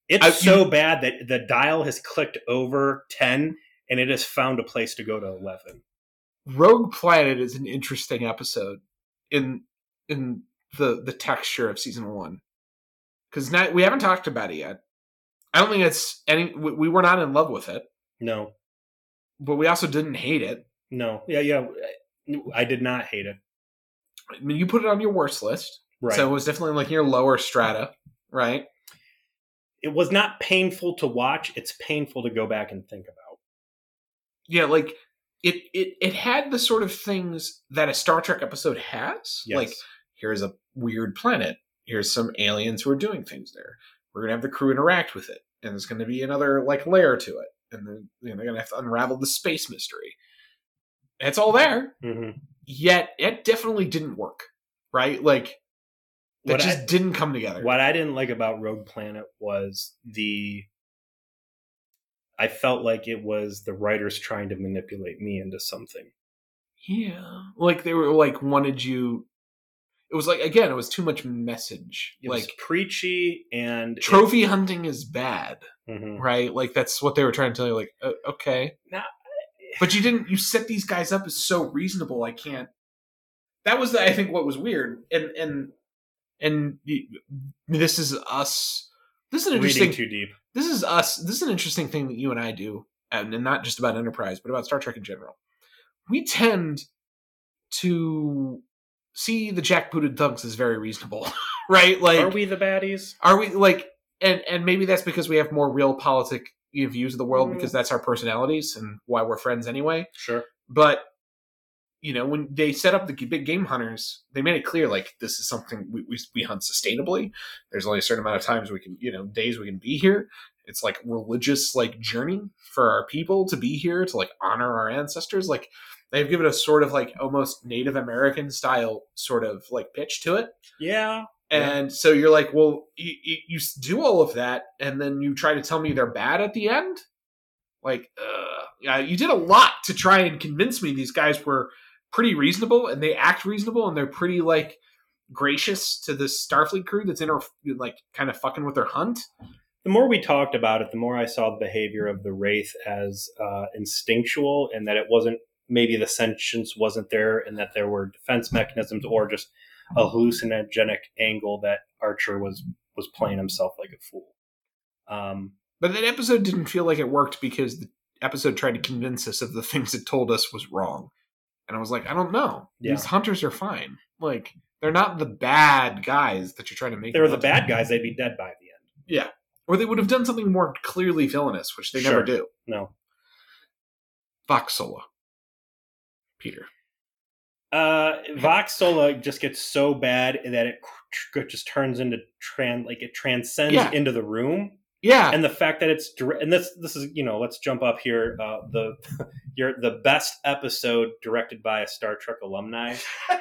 It's I- so bad that the dial has clicked over 10 and it has found a place to go to 11. Rogue Planet is an interesting episode in in the the texture of season one because now we haven't talked about it yet. I don't think it's any. We, we were not in love with it, No, but we also didn't hate it. no. Yeah, yeah. I did not hate it. I mean, you put it on your worst list. Right. So it was definitely like your lower strata, right? it was not painful to watch. It's painful to go back and think about. Yeah, like it it it had the sort of things that a Star Trek episode has. Yes. Like here's a weird planet. Here's some aliens who are doing things there. We're gonna have the crew interact with it, and there's gonna be another like layer to it, and then you know, they're gonna have to unravel the space mystery. It's all there, Mm-hmm. yet it definitely didn't work, right? Like that What just I- didn't come together. What I didn't like about Rogue Planet was the. I felt like it was the writers trying to manipulate me into something. Yeah, like they were like wanted you. It was like again, it was too much message. It like was preachy and trophy hunting is bad, Mhm. right? Like that's what they were trying to tell you. Like, uh, okay, Nah. but you didn't. You set these guys up as so reasonable. I can't. That was, I think, what was weird, and and and this is us. This is an interesting. reading too deep. this is us. This is an interesting thing that you and I do, and, and not just about Enterprise, but about Star Trek in general. We tend to see the jackbooted thugs as very reasonable, right? Like, Are we the baddies? are we like, and and maybe that's because we have more real politic views of the world Mm. because that's our personalities and why we're friends anyway. Sure. But you know, when they set up the big game hunters, they made it clear like this is something we, we we hunt sustainably. There's only a certain amount of times we can, you know, days we can be here. It's like religious like journey for our people to be here to like honor our ancestors. Like they've given a sort of like almost Native American style sort of like pitch to it. Yeah. Yeah. And so you're like, well, you, you, you do all of that, and then you try to tell me they're bad at the end. Like, uh, yeah, you did a lot to try and convince me these guys were pretty reasonable, and they act reasonable, and they're pretty like gracious to the Starfleet crew that's in like kind of fucking with their hunt. the more we talked about it, the more I saw the behavior of the Wraith as uh, instinctual and that it wasn't maybe the sentience wasn't there and that there were defense mechanisms or just a hallucinogenic angle that Archer was was playing himself like a fool. Um, But that episode didn't feel like it worked because the episode tried to convince us of the things it told us was wrong. And I was like, I don't know. Yeah. These hunters are fine. Like, they're not the bad guys that you're trying to make. they were the them out to bad guys, they'd be dead by the end. Yeah, or they would have done something more clearly villainous, which they never do. No. Vox Sola. Peter. Uh, Vox Sola just gets so bad that it just turns into tran like it transcends Yeah. into the room. Yeah. and the fact that it's and this this is you know let's jump up here uh the your the best episode directed by a star trek alumni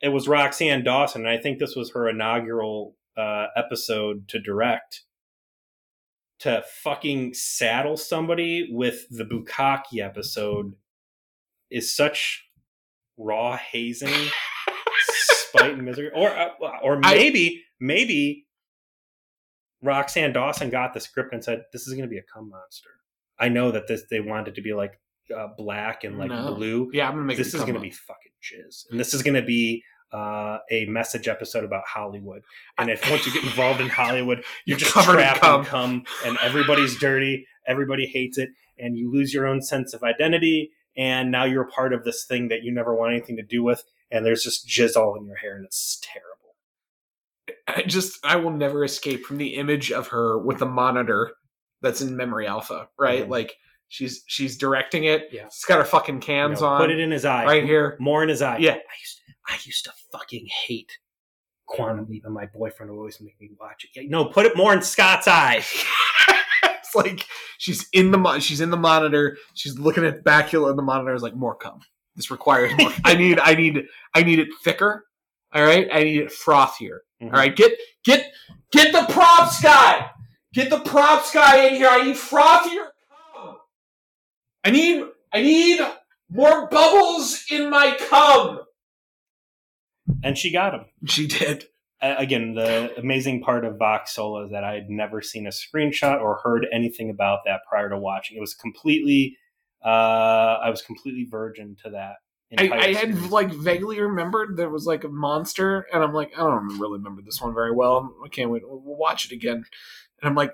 it was roxann dawson and i think this was her inaugural uh episode to direct to fucking saddle somebody with the bukaki episode is such raw hazing spite and misery or uh, or I- maybe maybe Roxann Dawson got the script and said, "This is going to be a cum monster." I know that this they wanted it to be like uh, black and like No. blue. yeah, I'm gonna make this is come going to up. be fucking jizz, and this is going to be uh, a message episode about Hollywood. And if once you get involved in Hollywood, you're just covered in trapped cum. in cum, and everybody's dirty, everybody hates it, and you lose your own sense of identity. And now you're a part of this thing that you never want anything to do with, and there's just jizz all in your hair, and it's terrible. I just I will never escape from the image of her with the monitor that's in memory alpha, right? Mhm. Like she's she's directing it. Yeah. She's got her fucking You cans know, on. Put it in his eye, right here. more in his eye. Yeah. I used, I used to fucking hate Quantum Leap, and my boyfriend would always make me watch it. Yeah, no, put it more in Scott's eye. it's like she's in the mo- she's in the monitor. She's looking at Bakula in the monitor. Is like more come. This requires more. I need I need I need it thicker. All right, I need it frothier. Mhm. All right, get get get the props guy. Get the props guy in here. I need frothier cum. I need I need more bubbles in my cum. And she got him. She did. Uh, again, the amazing part of Vox Sola is that I had never seen a screenshot or heard anything about that prior to watching. It was completely, uh, I was completely virgin to that. I, I had like vaguely remembered there was like a monster, and I'm like, I don't really remember this one very well. I can't wait. We'll watch it again. And I'm like,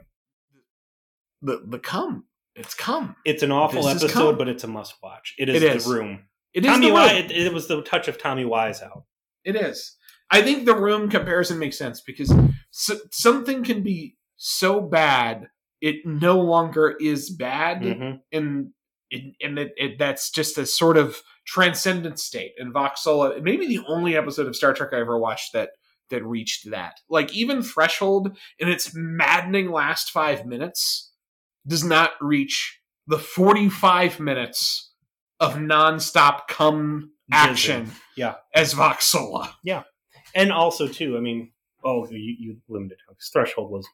the the cum, it's come. It's an awful This episode, but it's a must watch. It is, It is. the room. It is Tommy the Wise. It, it was the touch of Tommy Wiseau. It is. I think the room comparison makes sense because so, something can be so bad it no longer is bad, Mhm. and it, and it, it, that's just a sort of transcendent state. And Vox Sola, it may be the only episode of Star Trek I ever watched that that reached that. Like even Threshold, in its maddening last five minutes, does not reach the forty-five minutes of nonstop cum action. Yeah. as Vox Sola. Yeah. And also too, I mean, oh, you, you limited because Threshold was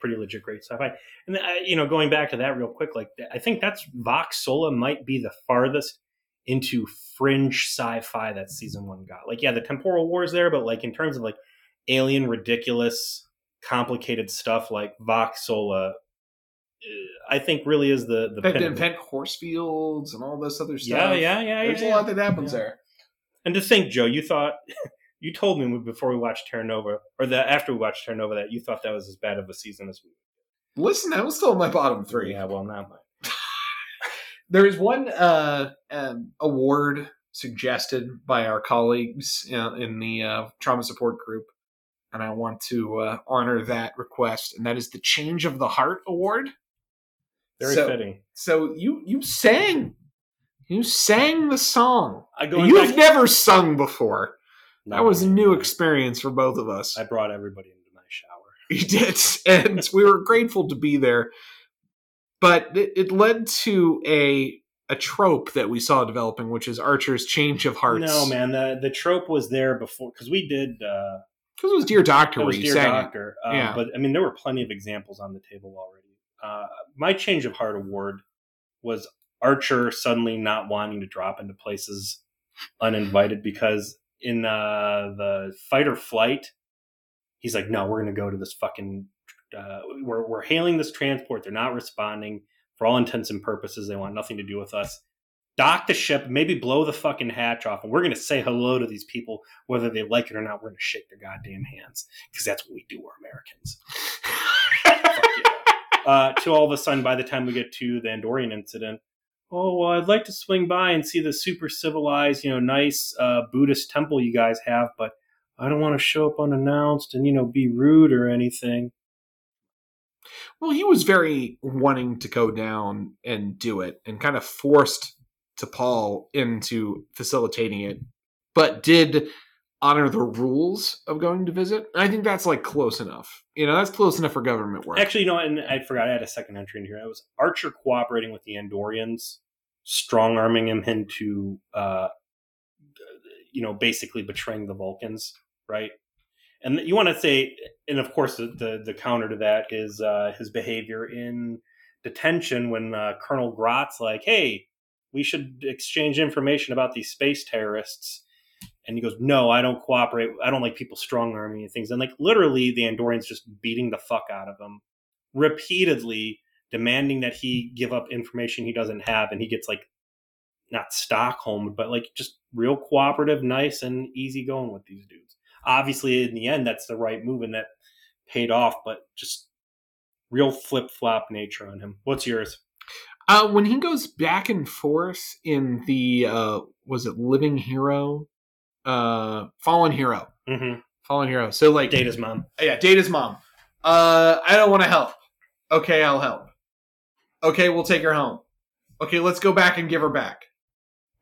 pretty legit great sci-fi, and uh, you know, going back to that real quick, like I think that's Vox Sola might be the farthest into fringe sci-fi that season one got. Like, yeah, the temporal war is there, but like in terms of like alien, ridiculous, complicated stuff, like Vox Sola. uh, I think really is the the They pinnacle. invent force fields and all this other stuff. yeah, yeah, yeah, There's yeah, a lot that happens Yeah. there. And to think, Joe, you thought you told me before we watched Terra Nova, or that after we watched Terra Nova, that you thought that was as bad of a season as we. Listen, that was still my bottom three. Yeah, well, not mine. There is one uh, um, award suggested by our colleagues uh, in the uh, trauma support group, and I want to uh, honor that request, and that is the Change of the Heart Award. Very So- fitting. So you you sang, you sang the song. I go. You've never sung before. That was a new experience. experience for both of us. I brought everybody into my shower. He did, and we were grateful to be there. But it, it led to a a trope that we saw developing, which is Archer's change of hearts. No, man, the the trope was there before because we did. uh because it was Dear Doctor was Dear. Doctor, uh, Yeah. but I mean, there were plenty of examples on the table already. Uh, my change of heart award was Archer suddenly not wanting to drop into places uninvited because in uh, the fight or flight, he's like, "No, we're going to go to this fucking. Uh, we're we're hailing this transport. They're not responding. For all intents and purposes, they want nothing to do with us. Dock the ship, maybe blow the fucking hatch off, and we're going to say hello to these people, whether they like it or not. We're going to shake their goddamn hands because that's what we do. We're Americans. Fuck yeah. Uh, to all of a sudden, by the time we get to the Andorian incident, oh well, I'd like to swing by and see the super civilized, you know, nice uh, Buddhist temple you guys have, but I don't want to show up unannounced and you know be rude or anything. Well, he was very wanting to go down and do it, and kind of forced T'Pol into facilitating it, but did honor the rules of going to visit. I think that's like close enough. You know, that's close enough for government work. Actually, you know, and I forgot I had a second entry in here. It was Archer cooperating with the Andorians, strong arming him into, uh, you know, basically betraying the Vulcans, right? And you want to say, and of course, the the, the counter to that is uh, his behavior in detention when uh, Colonel Grott's like, "Hey, we should exchange information about these space terrorists." And he goes, "No, I don't cooperate. I don't like people strong arming and things." And like literally, the Andorians just beating the fuck out of him repeatedly, demanding that he give up information he doesn't have, and he gets like not Stockholm, but like just real cooperative, nice, and easy going with these dudes. Obviously, in the end, that's the right move, and that paid off. But just real flip flop nature on him. What's yours? Uh, when he goes back and forth in the uh, was it Living Hero, uh, Fallen Hero, Mm-hmm. Fallen Hero. So like, Data's mom. yeah, Data's mom. Uh, I don't want to help. Okay, I'll help. Okay, we'll take her home. Okay, let's go back and give her back.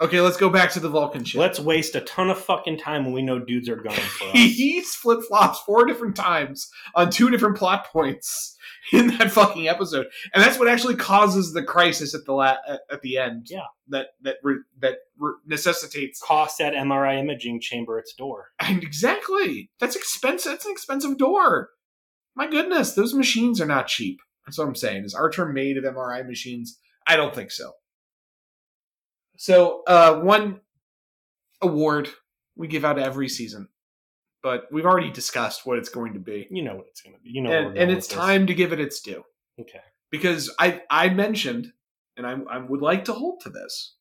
Okay, let's go back to the Vulcan ship. Let's waste a ton of fucking time when we know dudes are going for us. He's flip flops four different times on two different plot points in that fucking episode, and that's what actually causes the crisis at the la- at, the end. Yeah. that that re- that re- necessitates Cost that MRI imaging chamber its door. And exactly. That's expensive. That's an expensive door. My goodness, those machines are not cheap. That's what I'm saying. Is Archer made of MRI machines? I don't think so. So, uh, one award we give out every season, but we've already discussed what it's going to be, You know what it's going to be. You know, and, and it's with this. time to give it its due Okay. because I I mentioned, and I, I would like to hold to this,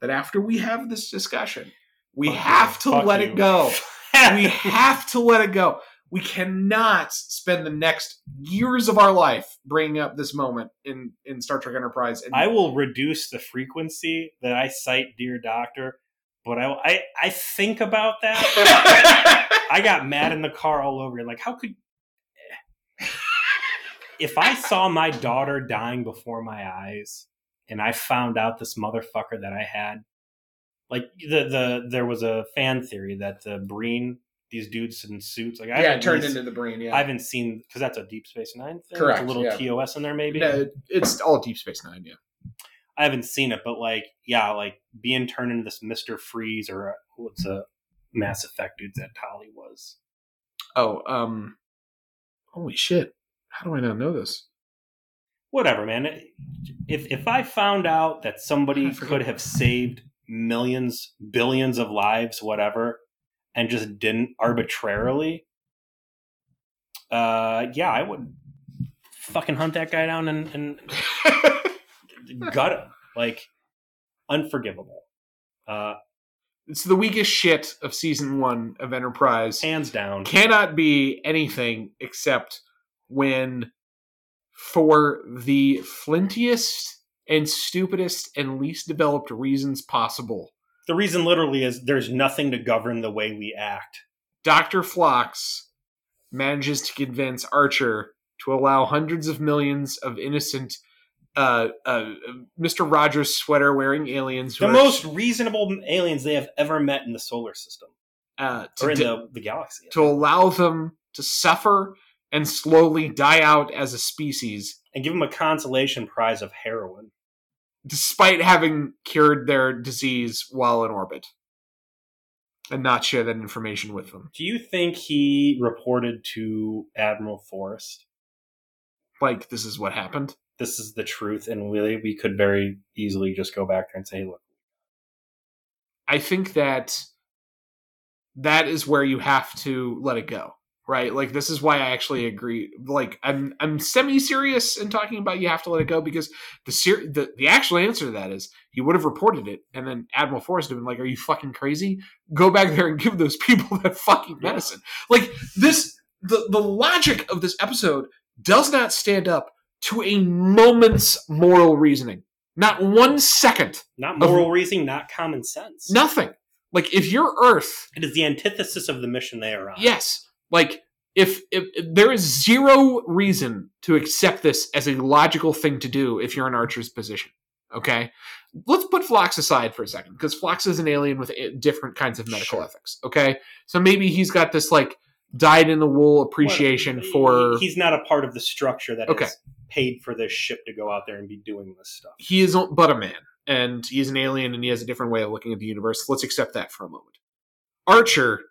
that after we have this discussion, we Fuck you. have to Fuck let you. it go we have to let it go. We cannot spend the next years of our life bringing up this moment in in Star Trek Enterprise. And I will reduce the frequency that I cite Dear Doctor but I, I, I think about that. I got mad in the car all over. Like, how could eh. if I saw my daughter dying before my eyes and I found out this motherfucker that I had, like the the there was a fan theory that the Breen, these dudes in suits, like I yeah, turned really- into the brain. Yeah, I haven't seen because that's a Deep Space Nine thing. Correct, There's a little yeah. TOS in there, maybe. No, it's all Deep Space Nine. Yeah, I haven't seen it, but like, yeah, like being turned into this Mister Freeze or uh, what's a Mass Effect dude that Tali was. Oh, um, holy shit! How do I not know this? Whatever, man. If if I found out that somebody could have saved millions, billions of lives, whatever, and just didn't arbitrarily, uh, yeah, I would fucking hunt that guy down and, and gut him. Like, unforgivable. Uh, it's the weakest shit of season one of Enterprise. hands down. Cannot be anything except when, for the flintiest and stupidest and least developed reasons possible, The reason literally is there's nothing to govern the way we act. Dr. Phlox manages to convince Archer to allow hundreds of millions of innocent uh, uh, Mr. Rogers sweater wearing aliens who The most reasonable aliens they have ever met in the solar system uh, to, or in the, the galaxy. to allow them to suffer and slowly die out as a species, and give them a consolation prize of heroin. Despite having cured their disease while in orbit, and not share that information with them. Do you think he reported to Admiral Forrest? Like this is what happened. This is the truth, and really, we could very easily just go back there and say, hey, "Look, I think that that is where you have to let it go, right? Like this is why I actually agree. Like I'm I'm semi serious in talking about you have to let it go because the ser- the the actual answer to that is he would have reported it, and then Admiral Forrest would have been like, "Are you fucking crazy? Go back there and give those people that fucking medicine." Like this, the the logic of this episode does not stand up to a moment's moral reasoning. Not one second. not moral reasoning, not common sense." Nothing. Like if you're Earth It is the antithesis of the mission they are on. Yes. Like if, if, if there is zero reason to accept this as a logical thing to do if you're in Archer's position. Okay? Let's put Phlox aside for a second because Phlox is an alien with eh, different kinds of medical Sure. ethics. Okay? So maybe he's got this like dyed in the wool appreciation Well, for. He's not a part of the structure that has Okay. paid for this ship to go out there and be doing this stuff. he is but a man and he's an alien and he has a different way of looking at the universe. Let's accept that for a moment. Archer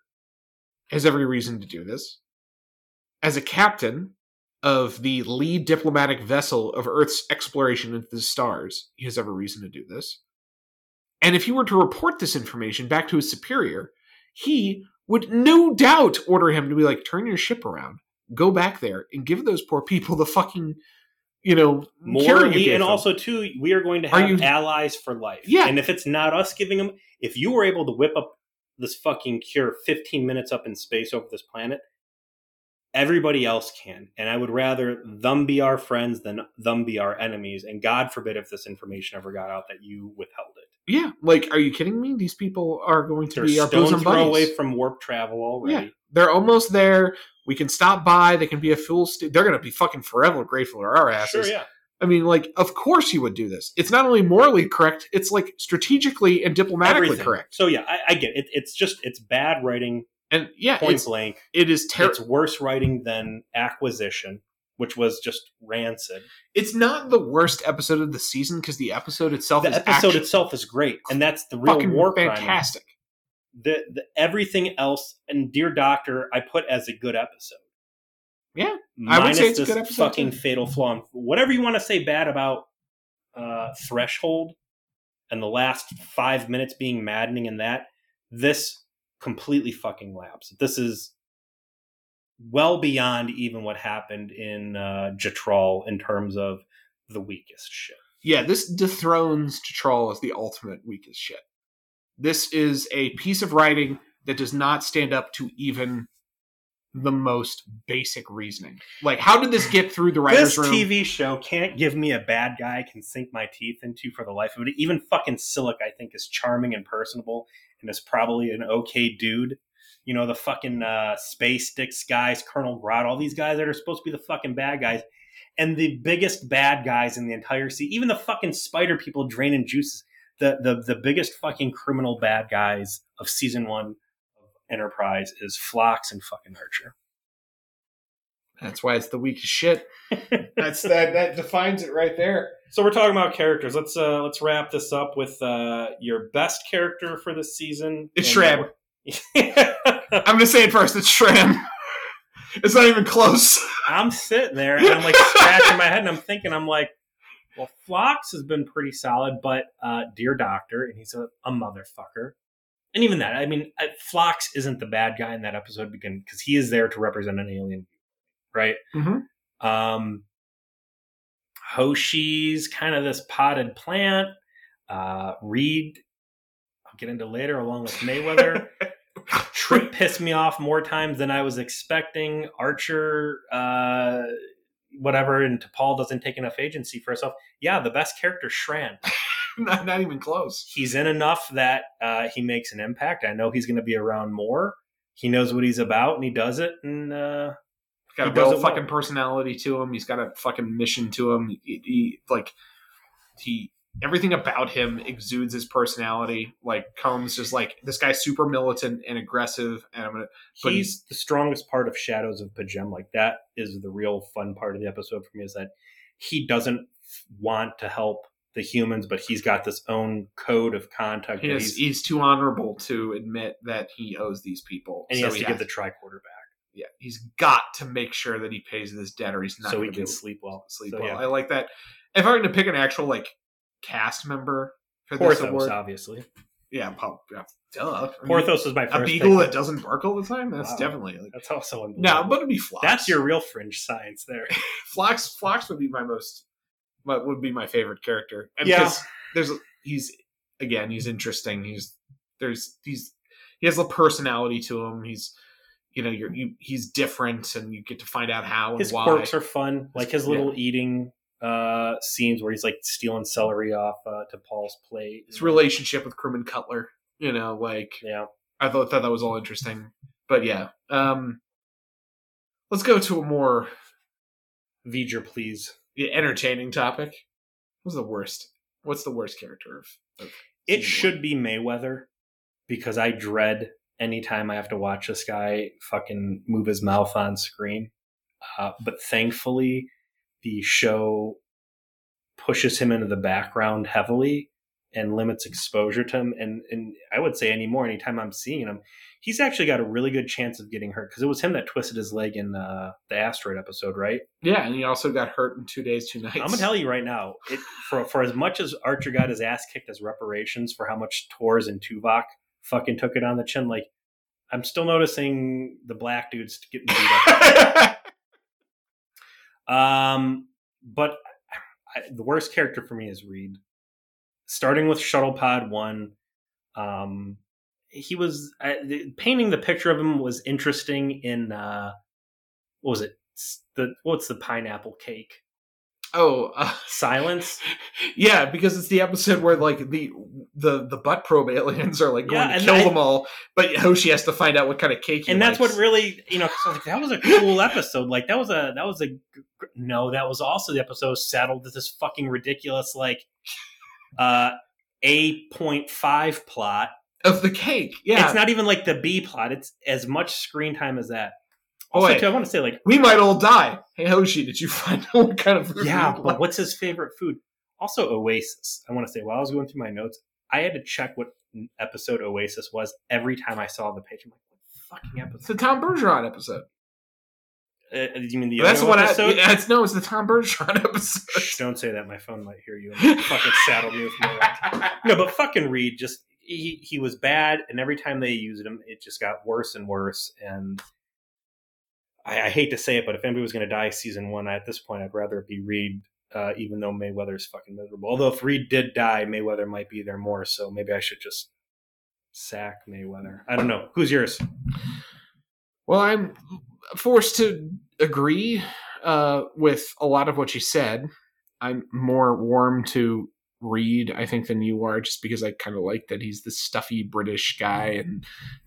has every reason to do this. As a captain of the lead diplomatic vessel of Earth's exploration into the stars, he has every reason to do this. And if he were to report this information back to his superior, he would no doubt order him to be like, turn your ship around, go back there, and give those poor people the fucking, you know, cure you Morally, gave and them. also too, we are going to have you- allies for life. Yeah. and if it's not us giving them, if you were able to whip up this fucking cure 15 minutes up in space over this planet, everybody else can. And I would rather them be our friends than them be our enemies. And God forbid if this information ever got out that you withheld it. Yeah, like, are you kidding me? These people are going to They're be our bosom throw buddies. away from warp travel already. They're almost there. We can stop by. They can be a fool. St- they're going to be fucking forever grateful to our asses. Sure, yeah. I mean, like, of course you would do this. It's not only morally correct; it's like strategically and diplomatically Everything. correct. So yeah, I, I get it. It's just it's bad writing, And yeah, point it's, blank. it is terrible. It's worse writing than Acquisition, which was just rancid. It's not the worst episode of the season because the episode itself The is episode itself is great, and that's the real fucking war crime. fantastic. The, the everything else, and Dear Doctor, I put as a good episode. Yeah, I would say it's a good episode, fucking too. fatal flaw. And whatever you want to say bad about uh, Threshold and the last five minutes being maddening in that, this completely fucking laps. This is well beyond even what happened in uh, Jatral in terms of the weakest shit. Yeah, this dethrones Chitral as the ultimate weakest shit. This is a piece of writing that does not stand up to even the most basic reasoning. Like, how did this get through the writers' This room? This TV show can't give me a bad guy I can sink my teeth into for the life of it. Even fucking Silik, I think, is charming and personable and is probably an okay dude. You know, the fucking uh, Space Sticks guys, Colonel Grodd, all these guys that are supposed to be the fucking bad guys. And the biggest bad guys in the entire sea, even the fucking spider people draining juices, the, the, the biggest fucking criminal bad guys of season one Enterprise is Phlox and fucking Archer. That's why it's the weakest shit. That's that. That defines it right there. So we're talking about characters. Let's uh let's wrap this up with uh your best character for this season. It's And- I'm gonna say it first. It's Shran. it's not even close. I'm sitting there and I'm like scratching my head and I'm thinking, I'm like, well, Phlox has been pretty solid, but uh Dear Doctor, and he's a, a motherfucker. And even that, I mean, uh, Phlox isn't the bad guy in that episode because he is there to represent an alien, right? Mhm. Um, Hoshi's kind of this potted plant. Uh, Reed, I'll get into later, along with Mayweather. Trip pissed me off more times than I was expecting. Archer, uh, whatever, and T'Pol doesn't take enough agency for herself. Yeah, the best character, Shran. not, not even close. He's in enough that uh, he makes an impact. I know he's going to be around more. He knows what he's about, and he does it. And uh, He's got He a it well. fucking personality to him. He's got a fucking mission to him. He, he- like he everything about him exudes his personality. Like Combs just like this guy's super militant and aggressive, and I'm gonna But he's the strongest part of Shadows of P'Jem. Like that is the real fun part of the episode for me is that he doesn't want to help the humans, but he's got this own code of conduct. he he's, he's too honorable to admit that he owes these people, and he So has to get the tricorder back yeah, he's got to make sure that he pays this debt, or he's not so going he to can sleep well. sleep So, well. yeah. I like that. If I were to pick an actual like cast member for this Porthos, award, obviously. yeah, prob- yeah, duh. Porthos is my a beagle pick. that doesn't bark all the time. That's Wow. definitely like, That's also unbelievable. no, but it'd be Phlox. that's your real fringe science there. Phlox. Phlox would be my most, what would be my favorite character. And Yeah. there's he's again he's interesting. He's there's he's he has a personality to him. He's you know you're you he's different, and you get to find out how and His why. quirks are fun, like his Yeah. little eating uh scenes where he's like stealing celery off uh, T'Pol's plate. his relationship with Crewman Cutler. You know, like Yeah. I thought, thought that was all interesting. But yeah, um, let's go to a more V'ger, please. Entertaining topic. What's the worst? What's the worst character of? of It should be Mayweather because I dread anytime I have to watch this guy fucking move his mouth on screen. Uh, but thankfully, the show pushes him into the background heavily and limits exposure to him. And, and I would say anymore, anytime I'm seeing him, he's actually got a really good chance of getting hurt because it was him that twisted his leg in uh, the asteroid episode, right? Yeah, and he also got hurt in two days, two nights. I'm gonna tell you right now, it, for for as much as Archer got his ass kicked as reparations for how much Torres and Tuvok fucking took it on the chin, like I'm still noticing the black dudes getting beat up. um, but I, the worst character for me is Reed. Starting with Shuttle Pod One, um, he was uh, the, painting the picture of him was interesting. In uh, what was it? The what's the pineapple cake? oh, uh, Silence. yeah, because it's the episode where like the the the butt probe aliens are like going Yeah, to kill I- them all, but Hoshi has to find out what kind of cake. He and that's likes. what really you know 'cause I was like, that was a cool episode like that was a that was a no that was also the episode saddled with this fucking ridiculous like uh a point five plot of the cake. Yeah, it's not even like the b plot it's as much screen time as that also Boy. too, i want to say like we might all die. Hey Hoshi, did you find out what kind of food? yeah but what's his favorite food also oasis i want to say while i was going through my notes i had to check what episode oasis was every time i saw the page i'm like what fucking It's episode the Tom Bergeron episode. uh, you mean the That's the one. I, episode yeah, it's no, it's the Tom Bergeron episode. Shh, don't say that. My phone might hear you. And fucking saddle me with more. No, but fucking Reed just he he was bad, and every time they used him, it just got worse and worse. And I, I hate to say it, but if anybody was going to die season one, at this point, I'd rather it be Reed. Uh, even though Mayweather's fucking miserable. Although if Reed did die, Mayweather might be there more. So maybe I should just sack Mayweather. I don't know. Who's yours? Well, I'm forced to agree uh, with a lot of what you said. I'm more warm to Reed, I think, than you are, just because I kind of like that he's this stuffy British guy mm-hmm. and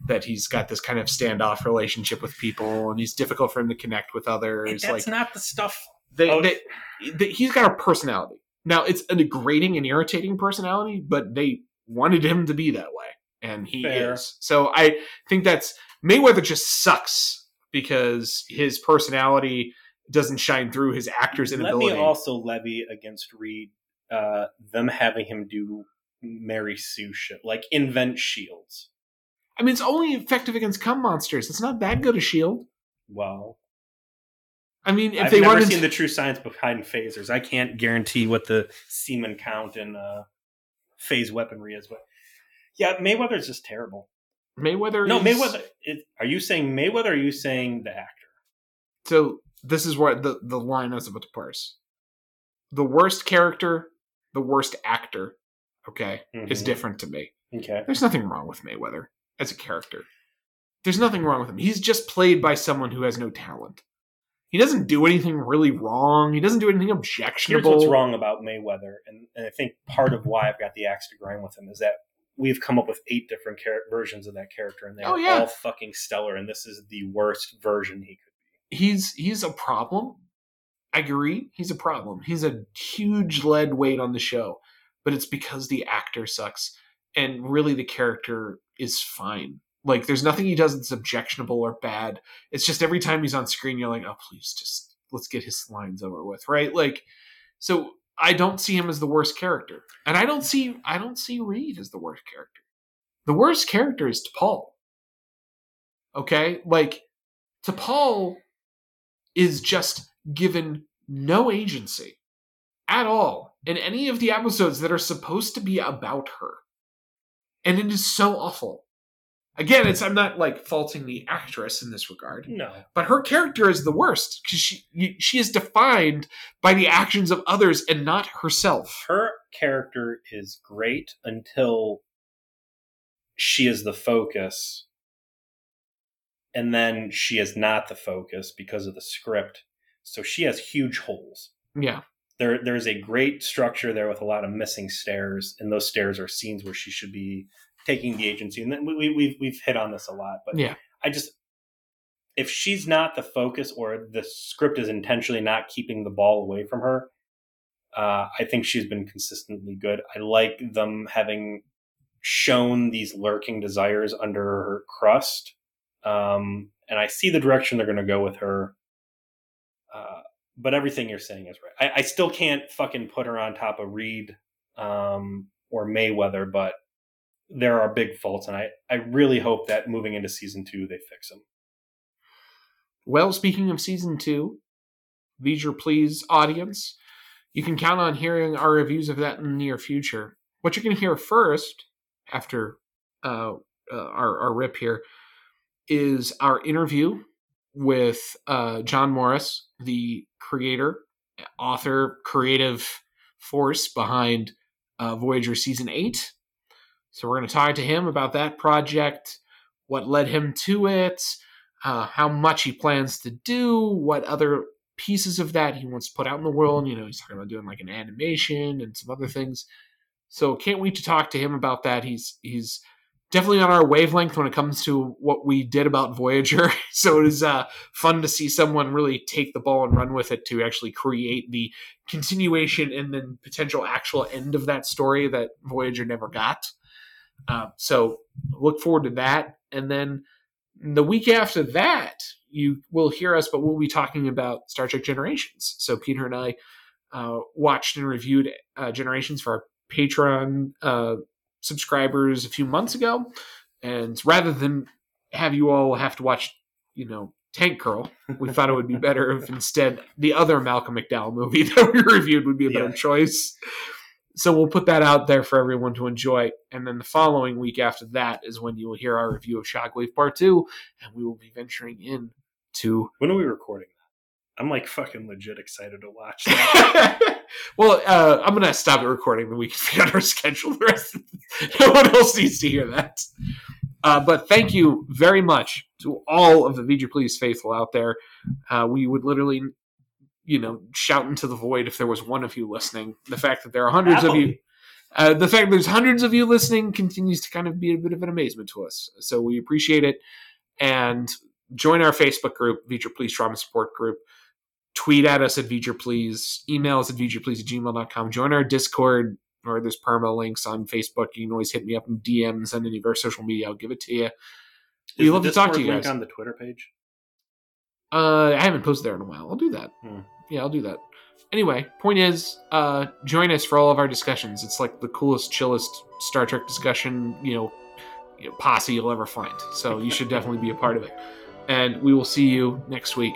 that he's got this kind of standoff relationship with people, and he's difficult for him to connect with others. That's like not the stuff. they, Oh. they, they- he's got a personality. Now it's a degrading and irritating personality, but they wanted him to be that way, and he Fair. is. So I think that's Mayweather just sucks because his personality doesn't shine through his actor's Let inability. me also levy against Reed uh, them having him do Mary Sue shit, like invent shields. I mean, it's only effective against cum monsters. It's not that good a shield. Well, I mean, if I've they never wanted seen the true science behind phasers. I can't guarantee what the semen count and uh, phase weaponry is, but yeah, Mayweather is just terrible. Mayweather, No, is- Mayweather. It, are you saying Mayweather? or Are you saying the actor? So this is what the the line I was about to parse. The worst character, the worst actor, okay, is Mhm. different to me. Okay. There's nothing wrong with Mayweather as a character. There's nothing wrong with him. He's just played by someone who has no talent. He doesn't do anything really wrong. He doesn't do anything objectionable. Here's what's wrong about Mayweather, and, and I think part of why I've got the axe to grind with him is that we've come up with eight different char- versions of that character, and they're Oh, yeah. all fucking stellar. And this is the worst version he could. He's he's a problem. I agree. He's a problem. He's a huge lead weight on the show, but it's because the actor sucks, and really the character is fine. Like there's nothing he does that's objectionable or bad. It's just every time he's on screen, you're like, oh please, just let's get his lines over with, right? Like, so I don't see him as the worst character, and I don't see I don't see Reed as the worst character. The worst character is T'Pol. Okay, like T'Pol is just given no agency at all in any of the episodes that are supposed to be about her. And it is so awful. Again, it's I'm not like faulting the actress in this regard, No, but her character is the worst because she she is defined by the actions of others and not herself. her character is great until she is the focus, and then she is not the focus because of the script. So she has huge holes. Yeah, there there's a great structure there with a lot of missing stairs, and those stairs are scenes where she should be taking the agency. And then we, we, we've we've hit on this a lot, but yeah. I just if she's not the focus or the script is intentionally not keeping the ball away from her, uh, I think she's been consistently good. I like them having shown these lurking desires under her crust, um, and I see the direction they're going to go with her. Uh, but everything you're saying is right. I, I still can't fucking put her on top of Reed um, or Mayweather, but there are big faults, and I, I really hope that moving into season two they fix them. Well, speaking of season two, V'Ger Please audience, you can count on hearing our reviews of that in the near future. What you're going to hear first, after uh, uh, our, our rip here, is our interview with uh, John Morris, the creator, author, creative force behind uh, Voyager Season 8. So we're going to talk to him about that project, what led him to it, uh, how much he plans to do, what other pieces of that he wants to put out in the world. You know, he's talking about doing like an animation and some other things. So can't wait to talk to him about that. He's he's definitely on our wavelength when it comes to what we did about Voyager. so it is uh, fun to see someone really take the ball and run with it to actually create the continuation and then potential actual end of that story that Voyager never got. Uh, so look forward to that, and then the week after that, you will hear us, but we'll be talking about Star Trek Generations. So Peter and I uh, watched and reviewed uh, Generations for our Patreon uh, subscribers a few months ago, and rather than have you all have to watch, you know, Tank Girl, we thought it would be better if instead the other Malcolm McDowell movie that we reviewed would be a better Yeah. choice. So we'll put that out there for everyone to enjoy. And then the following week after that is when you will hear our review of Shockwave Part 2, and we will be venturing in to When are we recording? I'm like fucking legit excited to watch that. well, uh, I'm gonna stop the recording, then we can figure out our schedule. The rest, no one else needs to hear that. Uh, but thank you very much to all of the VG Please faithful out there. Uh, we would literally, you know, shout into the void if there was one of you listening. The fact that there are hundreds of you. Uh, the fact there's hundreds of you listening continues to kind of be a bit of an amazement to us. So we appreciate it. And join our Facebook group, V'Ger Please Trauma Support Group. Tweet at us at V'Ger Please. Email us at VeacherPlease at gmail.com. Join our Discord or there's perma links on Facebook. You can always hit me up in DMs on any of our social media. I'll give it to you. We love to talk to you link guys. on the Twitter page. Uh, I haven't posted there in a while. I'll do that. Hmm. Yeah, I'll do that. Anyway, point is, uh, join us for all of our discussions. It's like the coolest, chillest Star Trek discussion, you know, you know, posse you'll ever find. So you should definitely be a part of it. And we will see you next week.